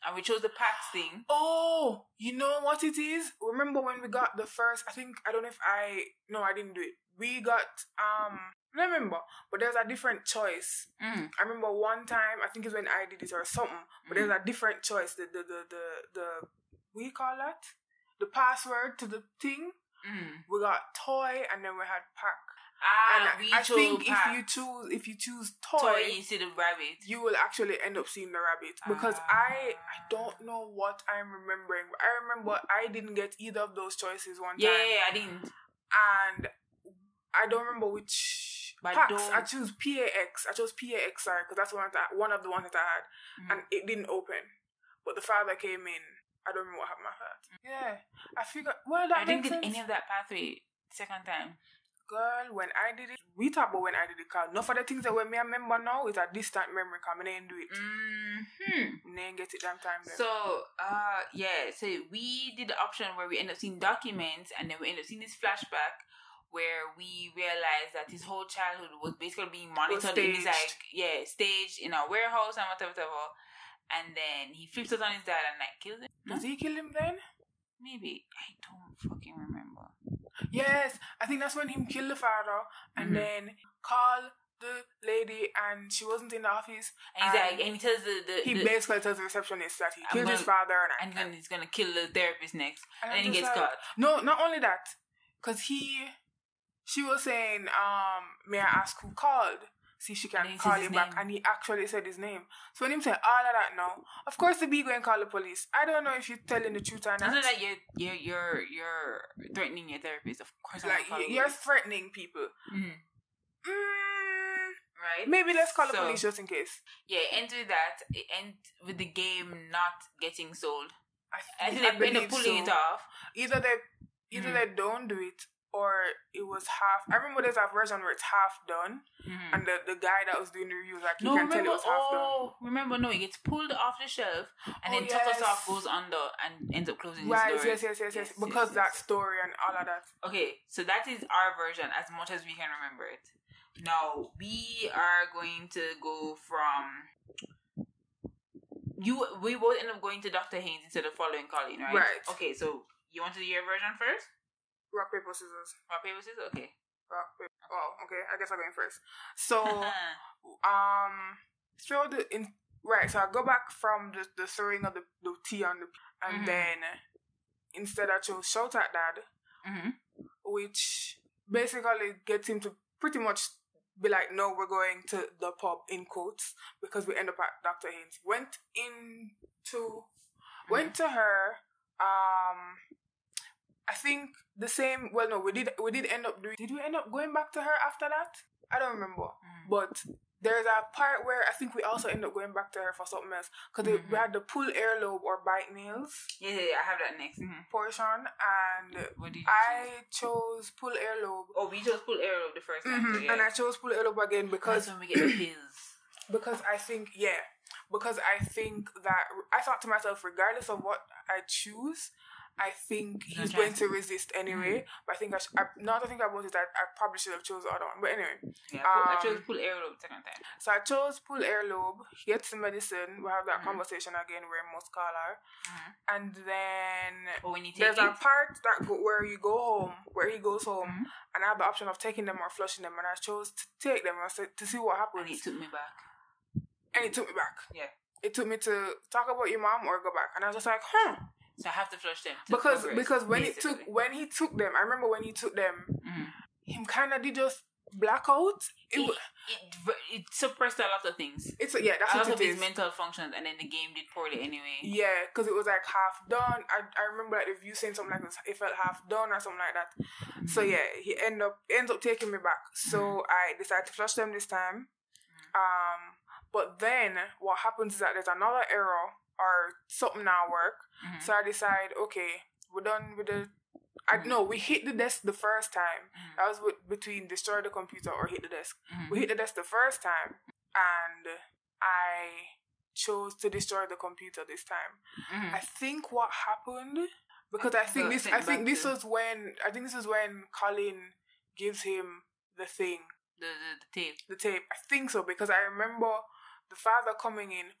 And we chose the PAX thing. Oh, you know what it is? Remember when we got the first? I think I don't know if I no, I didn't do it. We got um, I remember, but there's a different choice. Mm. I remember one time, I think it's when I did it or something, but there's a different choice. The the the the, the you call that? The password to the thing. Mm. We got toy, and then we had pack. Ah, and we I think if you choose if you choose toy, toy, see the rabbit. you will actually end up seeing the rabbit because I I don't know what I'm remembering. But I remember I didn't get either of those choices one yeah, time, yeah, yeah, I didn't. and I don't remember which. But PAX. I chose PAX. I chose PAX, sorry, because that's one that one of the ones that I had, Mhm. and it didn't open. But the father came in. I don't remember what happened after that. Yeah, I figured. Well, that I didn't get sense. any of that pathway second time. Girl, when I did it, we talk about when I did it. Cause enough of the things that when me I remember now is a distant memory. Cause me ain't do it. hmm Me ain't get it damn time. Then. So, uh, yeah, so we did the option where we end up seeing documents and then we end up seeing this flashback where we realized that his whole childhood was basically being monitored in his like, yeah, staged in a warehouse and whatever, whatever. And then he flips out on his dad and like kills him. Does he kill him then? Maybe. I don't fucking remember. Yes, I think that's when him kill the father and Mhm. then call the lady and she wasn't in the office. And he's And like, and he tells the, the, He the basically tells the receptionist that he I'm killed his gonna- father and, and then he's gonna kill the therapist next. and And then he gets like- caught. No, not only that, because he, she was saying, um, may I ask who called? See, she can he call him back, name. and he actually said his name. So when him say all of that now, of course the B going call the police. I don't know if you're telling the truth or not. not that you're you're you're you're threatening your therapist. Of course, like you- you're the threatening people. Mhm. Mm, right. maybe let's call the So- police just in case. Yeah, end with that. End with the game not getting sold. I, I think- think they're pulling so. it off. Either they, either Mhm. they don't do it, or it was half. I remember there's a version where it's half done, Mhm. and the, the guy that was doing the reviews like you No, can tell it was half done. oh, remember, no, it gets pulled off the shelf, and Oh, then Tucker yes. Soft goes under and ends up closing Right, yes, yes, yes, yes, Yes, Because yes, that story and all of that. Okay, so that is our version as much as we can remember it. Now we are going to go from you. We both end up going to Doctor Haynes instead of following Colin, right? Right. Okay, so you want to do your version first? Rock paper scissors. Rock paper scissors. Okay. Rock paper. Oh, okay. I guess I'm going first. So, um, throw the in. Right. So I go back from the the throwing of the the tea on the and Mhm. then instead I chose shout at dad, hmm which basically gets him to pretty much be like, no, we're going to the pub in quotes because we end up at Dr. Haynes. Went into, went to her. Um, I think the same. Well, no, we did. We did end up doing. Did we end up going back to her after that? I don't remember. Mhm. But there's a part where I think we also end up going back to her for something else because Mhm. we had the pull earlobe or bite nails Yeah, yeah, yeah, I have that next. Mhm. portion, and What did you? I chose pull earlobe. Oh, we chose pull arrow the first time. Mhm, So yeah. And I chose pull earlobe again because That's when we get the pills. because I think yeah because I think that I thought to myself regardless of what I choose. I think He's going to resist anyway. But I think I, sh- I now that I think about it, I, I probably should have chose the other one. But anyway, Yeah, I Um, chose pull arrow the second time. so I chose pull earlobe. He gets the medicine. We have that Mhm. conversation again where most call her, Mhm. and then But when you take there's it, a part that go, where you go home, where he goes home, Mhm. and I have the option of taking them or flushing them, and I chose to take them and say- to see what happens. and it took me back. and it took me back. Yeah. It took me to talk about your mom or go back, and I was just like, huh, So I have to flush them. To because progress, because when it basically. took when he took them, I remember when he took them, Mhm. him kind of did just black out. It, it, it, it suppressed a lot of things. it's yeah, that's a lot of his is. mental functions, and then the game did poorly anyway. Yeah, because it was like half done. I, I remember like the view saying something like this. It felt half done or something like that. So Mhm. yeah, he end up ends up taking me back. So I decided to flush them this time. Um, but then what happens is that there's another error or something not work. Mhm. So I decide, okay, we're done with the. I Mhm. no, we hit the desk the first time. Mhm. That was with, between destroy the computer or hit the desk. Mhm. We hit the desk the first time, and I chose to destroy the computer this time. Mhm. I think what happened because I think this I think this to- was when I think this was when Colin gives him the thing, the, the the tape. the tape. I think so because I remember the father coming in,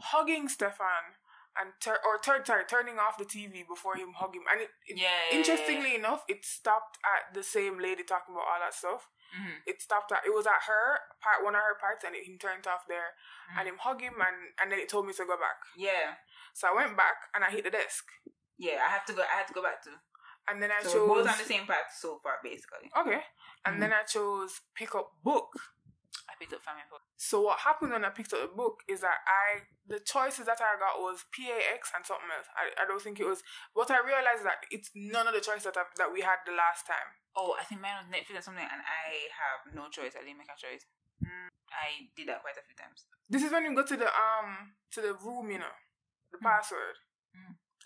hugging Stefan, and tur- or third sorry, turning off the TV before him hug him. And it, it- Yeah. yeah, yeah, interestingly enough, it stopped at the same lady talking about all that stuff. yeah. Mhm. It stopped at it was at her part one of her parts, and it, him turned off there, Mhm. and him hug him, and and then it told me to go back. Yeah. So I went back and I hit the desk, Yeah. I have to go. I had to go back to. and then I So chose both on the same path so far, basically. Okay. And Mhm. then I chose pick up book. I picked up family photo. So what happened when I picked up the book is that I the choices that I got was PAX and something else. I, I don't think it was what I realized is that it's none of the choices that I, that we had the last time. Oh, I think mine was Netflix or something, and I have no choice. I didn't make a choice. Mm, I did that quite a few times. This is when you go to the um to the room, you know, the Mm. password.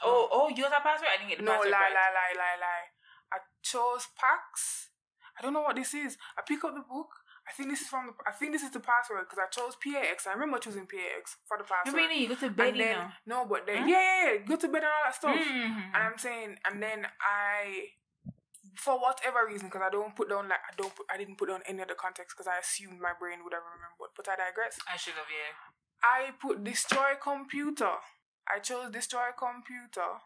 Oh, oh, you got a password? I didn't get the password. No, lie, lie, lie, lie, lie. I chose PAX I don't know what this is. I pick up the book. I think this is from the. I think this is the password because I chose PAX. I remember choosing PAX for the password. mean, you go to bed now. no, but then Huh? yeah, yeah, yeah, go to bed and all that stuff. Mhm. And I'm saying, and then I, for whatever reason, because I don't put down like I don't, put, I didn't put down any other context because I assumed my brain would have remembered. But I digress. I should have, yeah. I put destroy computer. I chose destroy computer,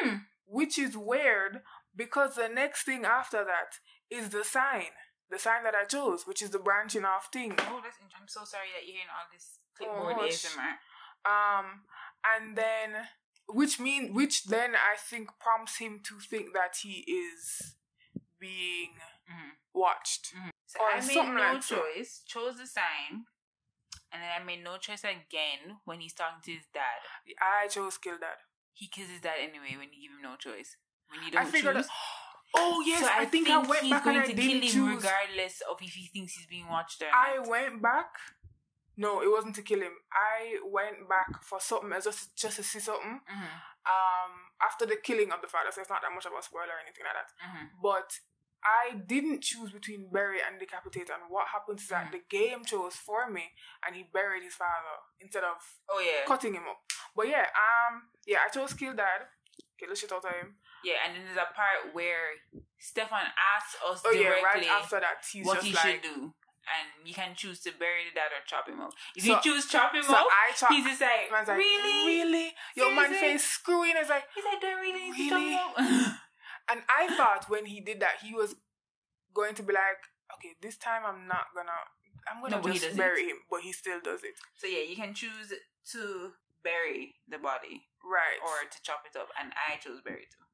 Hmm. which is weird because the next thing after that is the sign, the sign that I chose, which is the branching off thing. Oh, that's. int- I'm so sorry that you're hearing all this clipboard Oh, ASMR. Um, and then which mean which then I think prompts him to think that he is being Mhm. watched. So Or I made no like so. choice, chose the sign, and then I made no choice again when he's talking to his dad. I chose kill dad. He kills his dad anyway when you give him no choice. When you don't figured. choose. Oh yes, so I, think, I went he's back going and I to didn't kill him choose. regardless of if he thinks he's being watched or I not. went back. No, it wasn't to kill him. I went back for something else, just just to see something. Mhm, Um, after the killing of the father, so it's not that much of a spoiler or anything like that. mhm. But I didn't choose between bury and decapitate, and what happens is that Mhm. the game chose for me, and he buried his father instead of Oh yeah, cutting him up. But yeah, um, yeah, I chose kill dad, kill the shit out of him. Yeah. And then there's a part where Stefan asks us Oh yeah, directly right after that, he's what he like, should do, and you can choose to bury the dad or chop him up. If So- you choose chop him so up, I chop. he's just like, man's like, really, really, your man face screwing. It's like, He's like, don't really need Really? to chop him up? and I thought when he did that, he was going to be like, okay, this time I'm not gonna, I'm gonna No, just bury him, but he still does it, so yeah, you can choose to bury the body right? or to chop it up, and I chose bury too.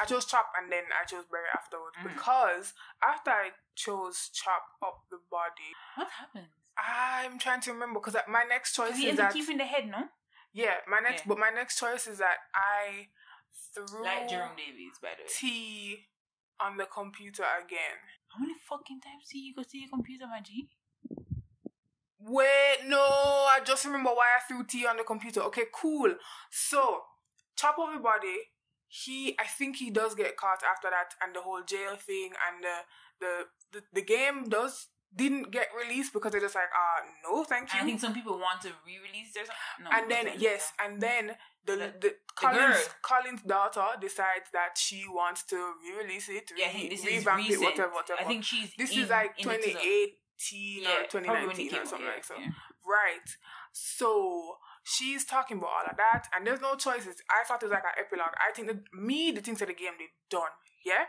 I chose chop and then I chose bury afterwards Mhm. because after I chose chop up the body, What happened? I'm trying to remember because my next choice is that keeping the head, no? yeah, my next Yeah. but my next choice is that I threw Like Jerome Davies, by the way. tea on the computer again. How many fucking times do you go to your computer, my G? Wait, no, I just remember why I threw tea on the computer. Okay, cool. So, chop up the body. He, I think he does get caught after that, and the whole jail thing, and the the the, the game does didn't get released because they're just like, ah, no, thank you. I think some people want to re-release their no, and then yes, and then the The- the, Colin's girl. Colin's daughter decides that she wants to re-release it, yeah, re- this is revamp recent. it, whatever, whatever. I think she's this in, is like in it as well. 2018 Yeah, or probably 2019 or something yeah, like so. yeah. Right. So she's talking about all of that, and there's no choices. I thought it was like an epilogue. I think that me, the things of the game, they done. Yeah.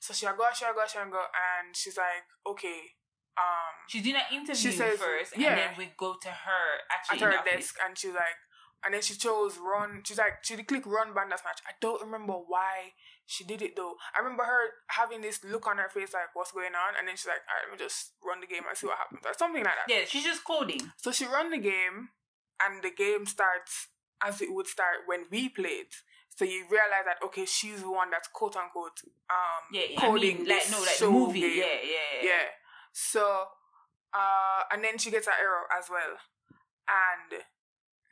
So she go, she go, she go, and she's like, okay, um, She's doing an interview She says- first, yeah. and then we go to her at actually her the office. desk, and she's like, and then she chose run. She's like, she did click run Bandersnatch. I don't remember why she did it though. I remember her having this look on her face, like, what's going on, and then she's like, all right, let me just run the game and see what happens, or something like that. Yeah, she's just coding. So she run the game, and the game starts as it would start when we played. So you realize that okay, she's the one that's quote unquote um Yeah, yeah. coding I mean, like no, like the movie. game. Yeah, yeah, yeah. yeah. So uh and then she gets an error as well. And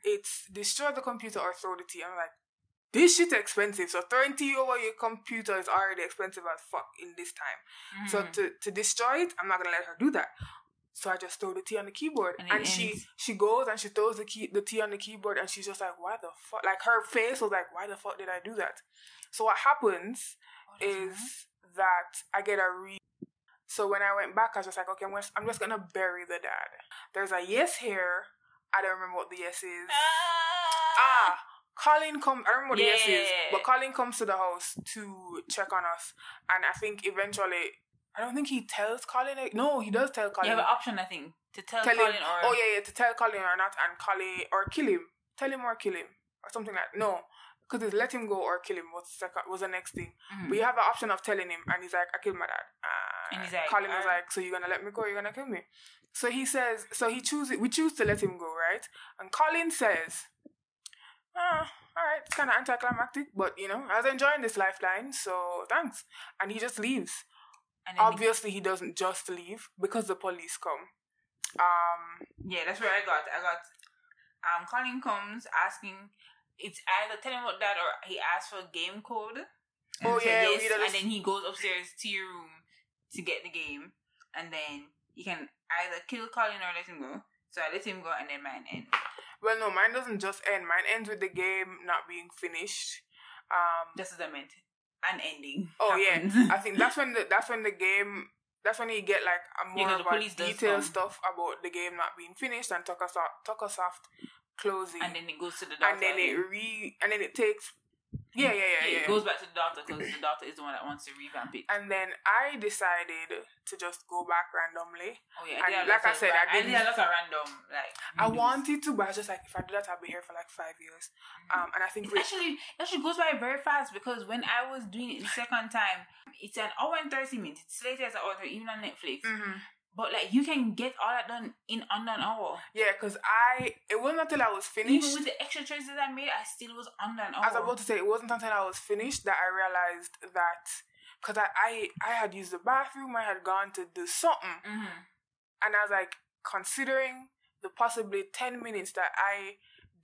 it's destroy the computer or throw the tea. I'm like, this shit expensive. So throwing tea over your computer is already expensive as fuck in this time. So Mhm. to, to destroy it, I'm not gonna let her do that. So I just throw the tea on the keyboard, And and, she ends. she goes and she throws the key the tea on the keyboard, and she's just like, "Why the fuck?" Like her face was like, "Why the fuck did I do that?" So what happens Oh, that's is that I get a re. So when I went back, I was just like, "Okay, I'm just, I'm just gonna bury the dad." There's a yes here. I don't remember what the yes is. Ah, Colin come. I remember what the yes is, but Colin comes to the house to check on us, and I think eventually, I don't think he tells Colin. No, he does tell Colin. You have an option, I think, to tell, tell Colin him. or oh yeah, yeah, to tell Colin or not, and Colin or kill him. Tell him or kill him or something like no. Because it's let him go or kill him was the second, was the next thing. Mhm. But you have an option of telling him, and he's like, "I killed my dad." Uh, And he's like, Colin was like, "So you're gonna let me go? You're gonna kill me?" So he says, so he chooses. We choose to let him go, right? And Colin says, "Ah, all right, it's kind of anticlimactic, but you know, I was enjoying this lifeline, so thanks." And he just leaves. Obviously, he doesn't just leave because the police come. Um, Yeah, that's where I got. I got. Um, Colin comes asking. It's either tell him about that or he asks for a game code. Oh, yeah, yes, and then he goes upstairs to your room to get the game, and then you can either kill Colin or let him go. So I let him go, and then mine ends. Well, no, mine doesn't just end. Mine ends with the game not being finished. Um, Just as I meant, an ending. oh happens. yeah, I think that's when the that's when the game. That's when you get like a more Yeah, 'cause of the a detailed stuff about the game not being finished and Tuckersoft, Tuckersoft closing, and then it goes to the and then it re and then it takes yeah yeah yeah yeah, It goes back to the doctor because the doctor is the one that wants to revamp it. and then I decided to just go back randomly. Oh yeah, and did like I said, I I did a lot of random like. I videos. wanted to, but I was just like, if I do that, I'll be here for like five years. Um, and I think It actually it actually goes by very fast because when I was doing it the second time, it's an hour and thirty minutes. It's slated as an hour, even on Netflix. Mhm. But like you can get all that done in under an hour. yeah, because I it wasn't until I was finished. Even with the extra choices I made, I still was under an hour. I was about to say it wasn't until I was finished that I realized that because I, I I had used the bathroom, I had gone to do something, hmm and I was like considering the possibly ten minutes that I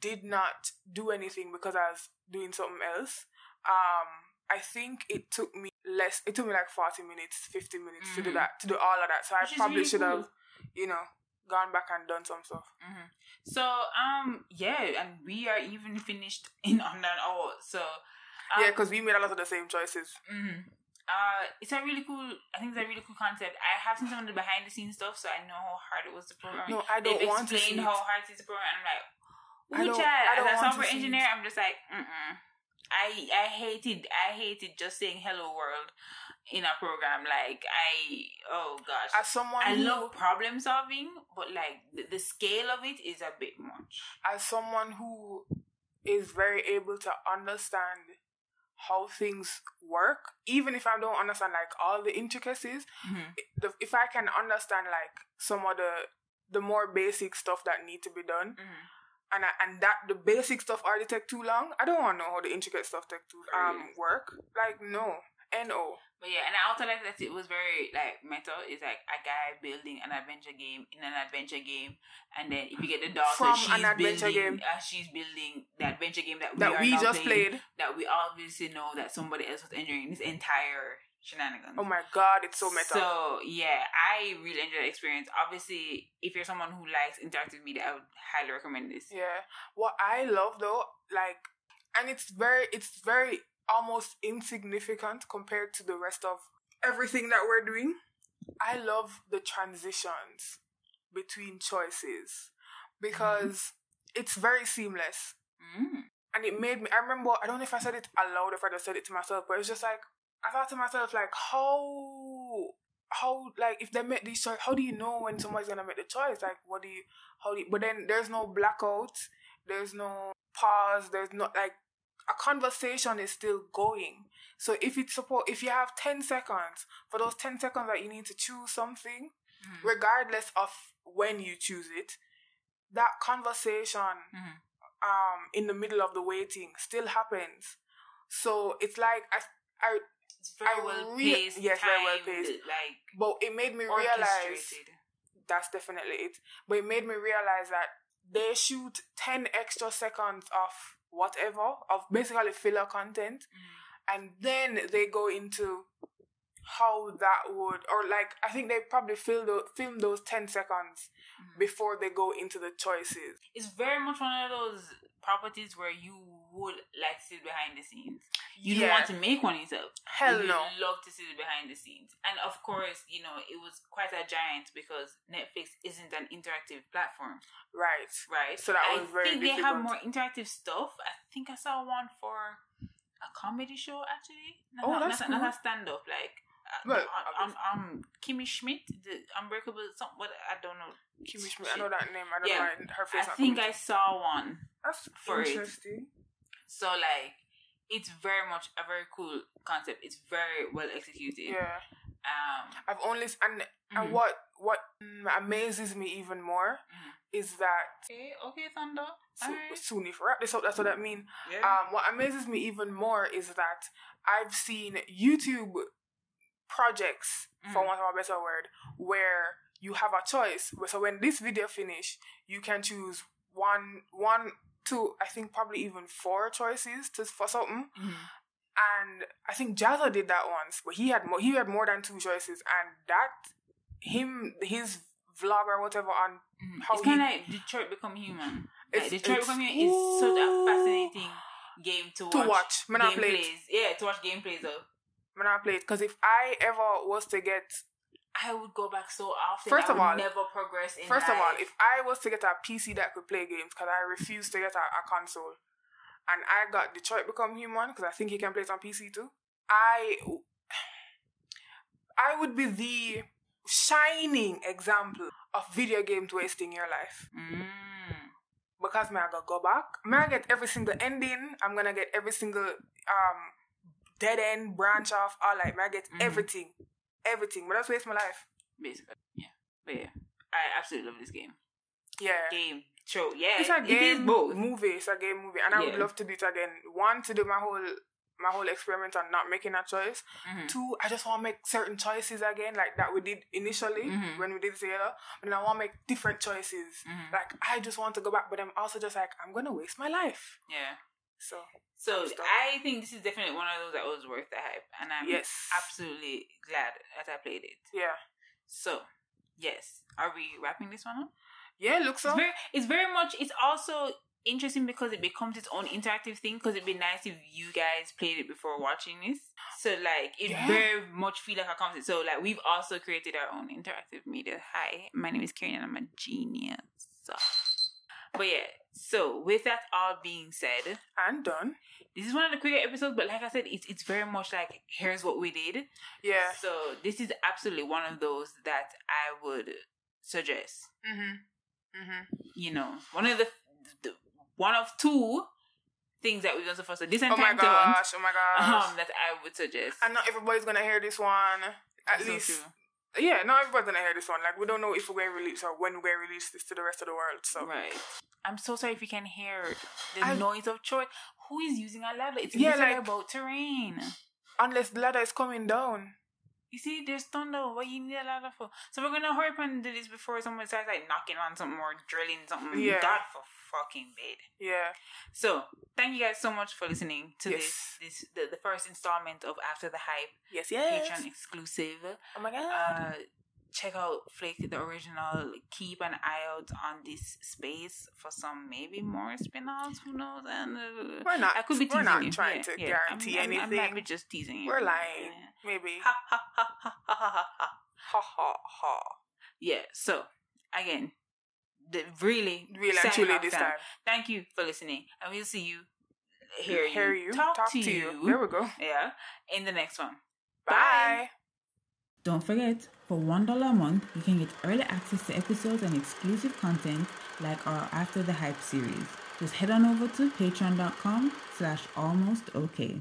did not do anything because I was doing something else. Um, I think it took me less. It took me like forty minutes, fifty minutes to do Mhm. that, to do all of that. So I Which is probably really should have, you know, gone back and done some stuff. hmm So um yeah, and we are even finished in under an hour. So um, yeah, because we made a lot of the same choices. hmm Uh, it's a really cool. I think it's a really cool concept. I have seen some of the behind the scenes stuff, so I know how hard it was to program. No, I don't They've want to explained see how hard it is to program, and I'm like, I ooh, don't- child. I don't As a software engineer, it. I'm just like, mm I I hated I hated just saying hello world in a program. Like I oh gosh. As someone I who, love problem solving, but like the, the scale of it is a bit much. as someone who is very able to understand how things work, even if I don't understand like all the intricacies, Mm-hmm. the, if I can understand like some of the the more basic stuff that need to be done, Mm-hmm. And I, and that the basic stuff already take too long, I don't want to know how the intricate stuff take too um work. Like no, no. But yeah, and I also like that it was very like meta. It's like a guy building an adventure game in an adventure game, and then if you get the daughter, From she's an adventure building, game. Uh, she's building the adventure game that we That we just playing, played. That we obviously know that somebody else was enjoying this entire shenanigans. Oh my god, it's so meta. So yeah, I really enjoyed the experience. Obviously, if you're someone who likes interactive media, I would highly recommend this. Yeah. What I love though, like, and it's very, it's very almost insignificant compared to the rest of everything that we're doing. I love the transitions between choices because it's very seamless. Mm. And it made me, I remember, I don't know if I said it aloud or if I just said it to myself, but it's just like, I thought to myself, like, how, how, like, if they make these choice, how do you know when somebody's gonna make the choice? Like, what do you, how do you, but then there's no blackout, there's no pause, there's not, like, a conversation is still going. So if it's support, if you have 10 seconds, for those 10 seconds that you need to choose something, Mhm. regardless of when you choose it, that conversation Mhm. um in the middle of the waiting still happens. So it's like I I It's very I well rea- paced. yes, very well paced. Like but it made me realize that's definitely it. But it made me realize that they shoot ten extra seconds of whatever of basically filler content Mm. and then they go into how that would or like I think they probably film those, film those 10 seconds Mhm. before they go into the choices. It's very much one of those properties where you would like to sit behind the scenes. You don't want to make one yourself. Hell you no. love to see the behind the scenes. And of course, you know, it was quite a giant because Netflix isn't an interactive platform, Right. right? So that I was very I think they have more interactive stuff. I think I saw one for a comedy show actually. Not, Oh, a- that's not, a- not a stand up like. Uh, Well, um, um, um, Kimmy Schmidt, the Unbreakable, something. What I don't know. Kimmy Schmidt, I know that name. I don't Yeah. know her face. not think I saw one That's for it. So like, it's very much a very cool concept. It's very well executed. Yeah, Um. I've only and mhm. and what what mm, amazes me even more Mhm. is that Okay. Okay, Thunder. so, Alright. soon if wrap this up. That's what that mean. Yeah. Um, what amazes me even more is that I've seen YouTube projects, for Mhm. want of a better word, where you have a choice. So when this video finish, you can choose one, one, two, I think probably even four choices to for something, Mhm. and I think Jazza did that once, but he had more. He had more than two choices, and that him his vlog or whatever on Mhm. how it's kind of like Detroit Become Human. It's- Like, Detroit Become Human is such a fascinating game to watch. to watch. Played. gameplays. Yeah, to watch gameplays of. when I played because if I ever was to get I would go back so often. First of all- never progress in First of all, if I was to get a PC that could play games, because I refuse to get a, a console, and I got Detroit Become Human, because I think he can play it on PC too, I, I would be the shining example of video games wasting your life. Mm. Because may I go go back, may I get every single ending, I'm gonna get every single um dead end, branch off, all like, may I get Mhm. everything, everything, but that's waste my life. basically, yeah, but yeah, I absolutely love this game. Yeah. Game, show, yeah, it's a it is both. movie. It's a game movie, and I would love to do it again. One to do my whole my whole experiment on not making a choice. Mhm. Two, I just want to make certain choices again, like that we did initially Mhm. when we did together. But then I want to make different choices. Mhm. Like I just want to go back, but I'm also just like I'm gonna waste my life. Yeah. So So. I think this is definitely one of those that was worth the hype, and I'm Yes. absolutely glad that I played it. yeah, So, yes, are we wrapping this one up? yeah. looks so. It's very, it's very much. It's also interesting because it becomes its own interactive thing. Because it'd be nice if you guys played it before watching this. So, like, it Yeah. very much feel like a concept. So, like, we've also created our own interactive media. Hi, my name is Karen, and I'm a genius. So. But yeah, so with that all being said, and done. this is one of the quicker episodes. But like I said, it's it's very much like here's what we did. Yeah. So this is absolutely one of those that I would suggest. Mhm. Mhm. You know, one of the, the one of two things that we've done so far. So this and Oh my time to hunt, gosh! Oh my gosh! um, that I would suggest. and not everybody's gonna hear this one. At That's so least. true. Yeah, not everybody's gonna hear this one. Like we don't know if we're gonna release or when we're gonna release this to the rest of the world. So right. I'm so sorry if you can hear the I- noise of choice. Who is using a ladder? It's Yeah, like- about terrain. unless the ladder is coming down. You see, there's thunder. What you need a ladder for? So we're gonna hurry up and do this before someone starts like knocking on something or drilling something. Yeah. God for fucking bed. Yeah. So thank you guys so much for listening to Yes. this this the, the first installment of After the Hype Yes. Yes. Patreon exclusive. Oh my god. Uh, check out Flake the original. Keep an eye out on this space for some maybe more spin-offs. Who knows? And uh, we're not. I could be teasing We're not you. trying Yeah, to yeah. guarantee I'm, I'm, anything. I'm happy just teasing you. we're lying. Yeah. Maybe. Ha ha ha ha ha ha ha. Ha ha ha. Yeah. So again, the really, Real and truly this time. time. Thank you for listening, and we'll see you, hear you, Hear you. talk, to, you. There we go. Yeah, in the next one. Bye. Don't forget, for $1 a month, you can get early access to episodes and exclusive content like our After the Hype series. Just head on over to patreon.com slash almost okay.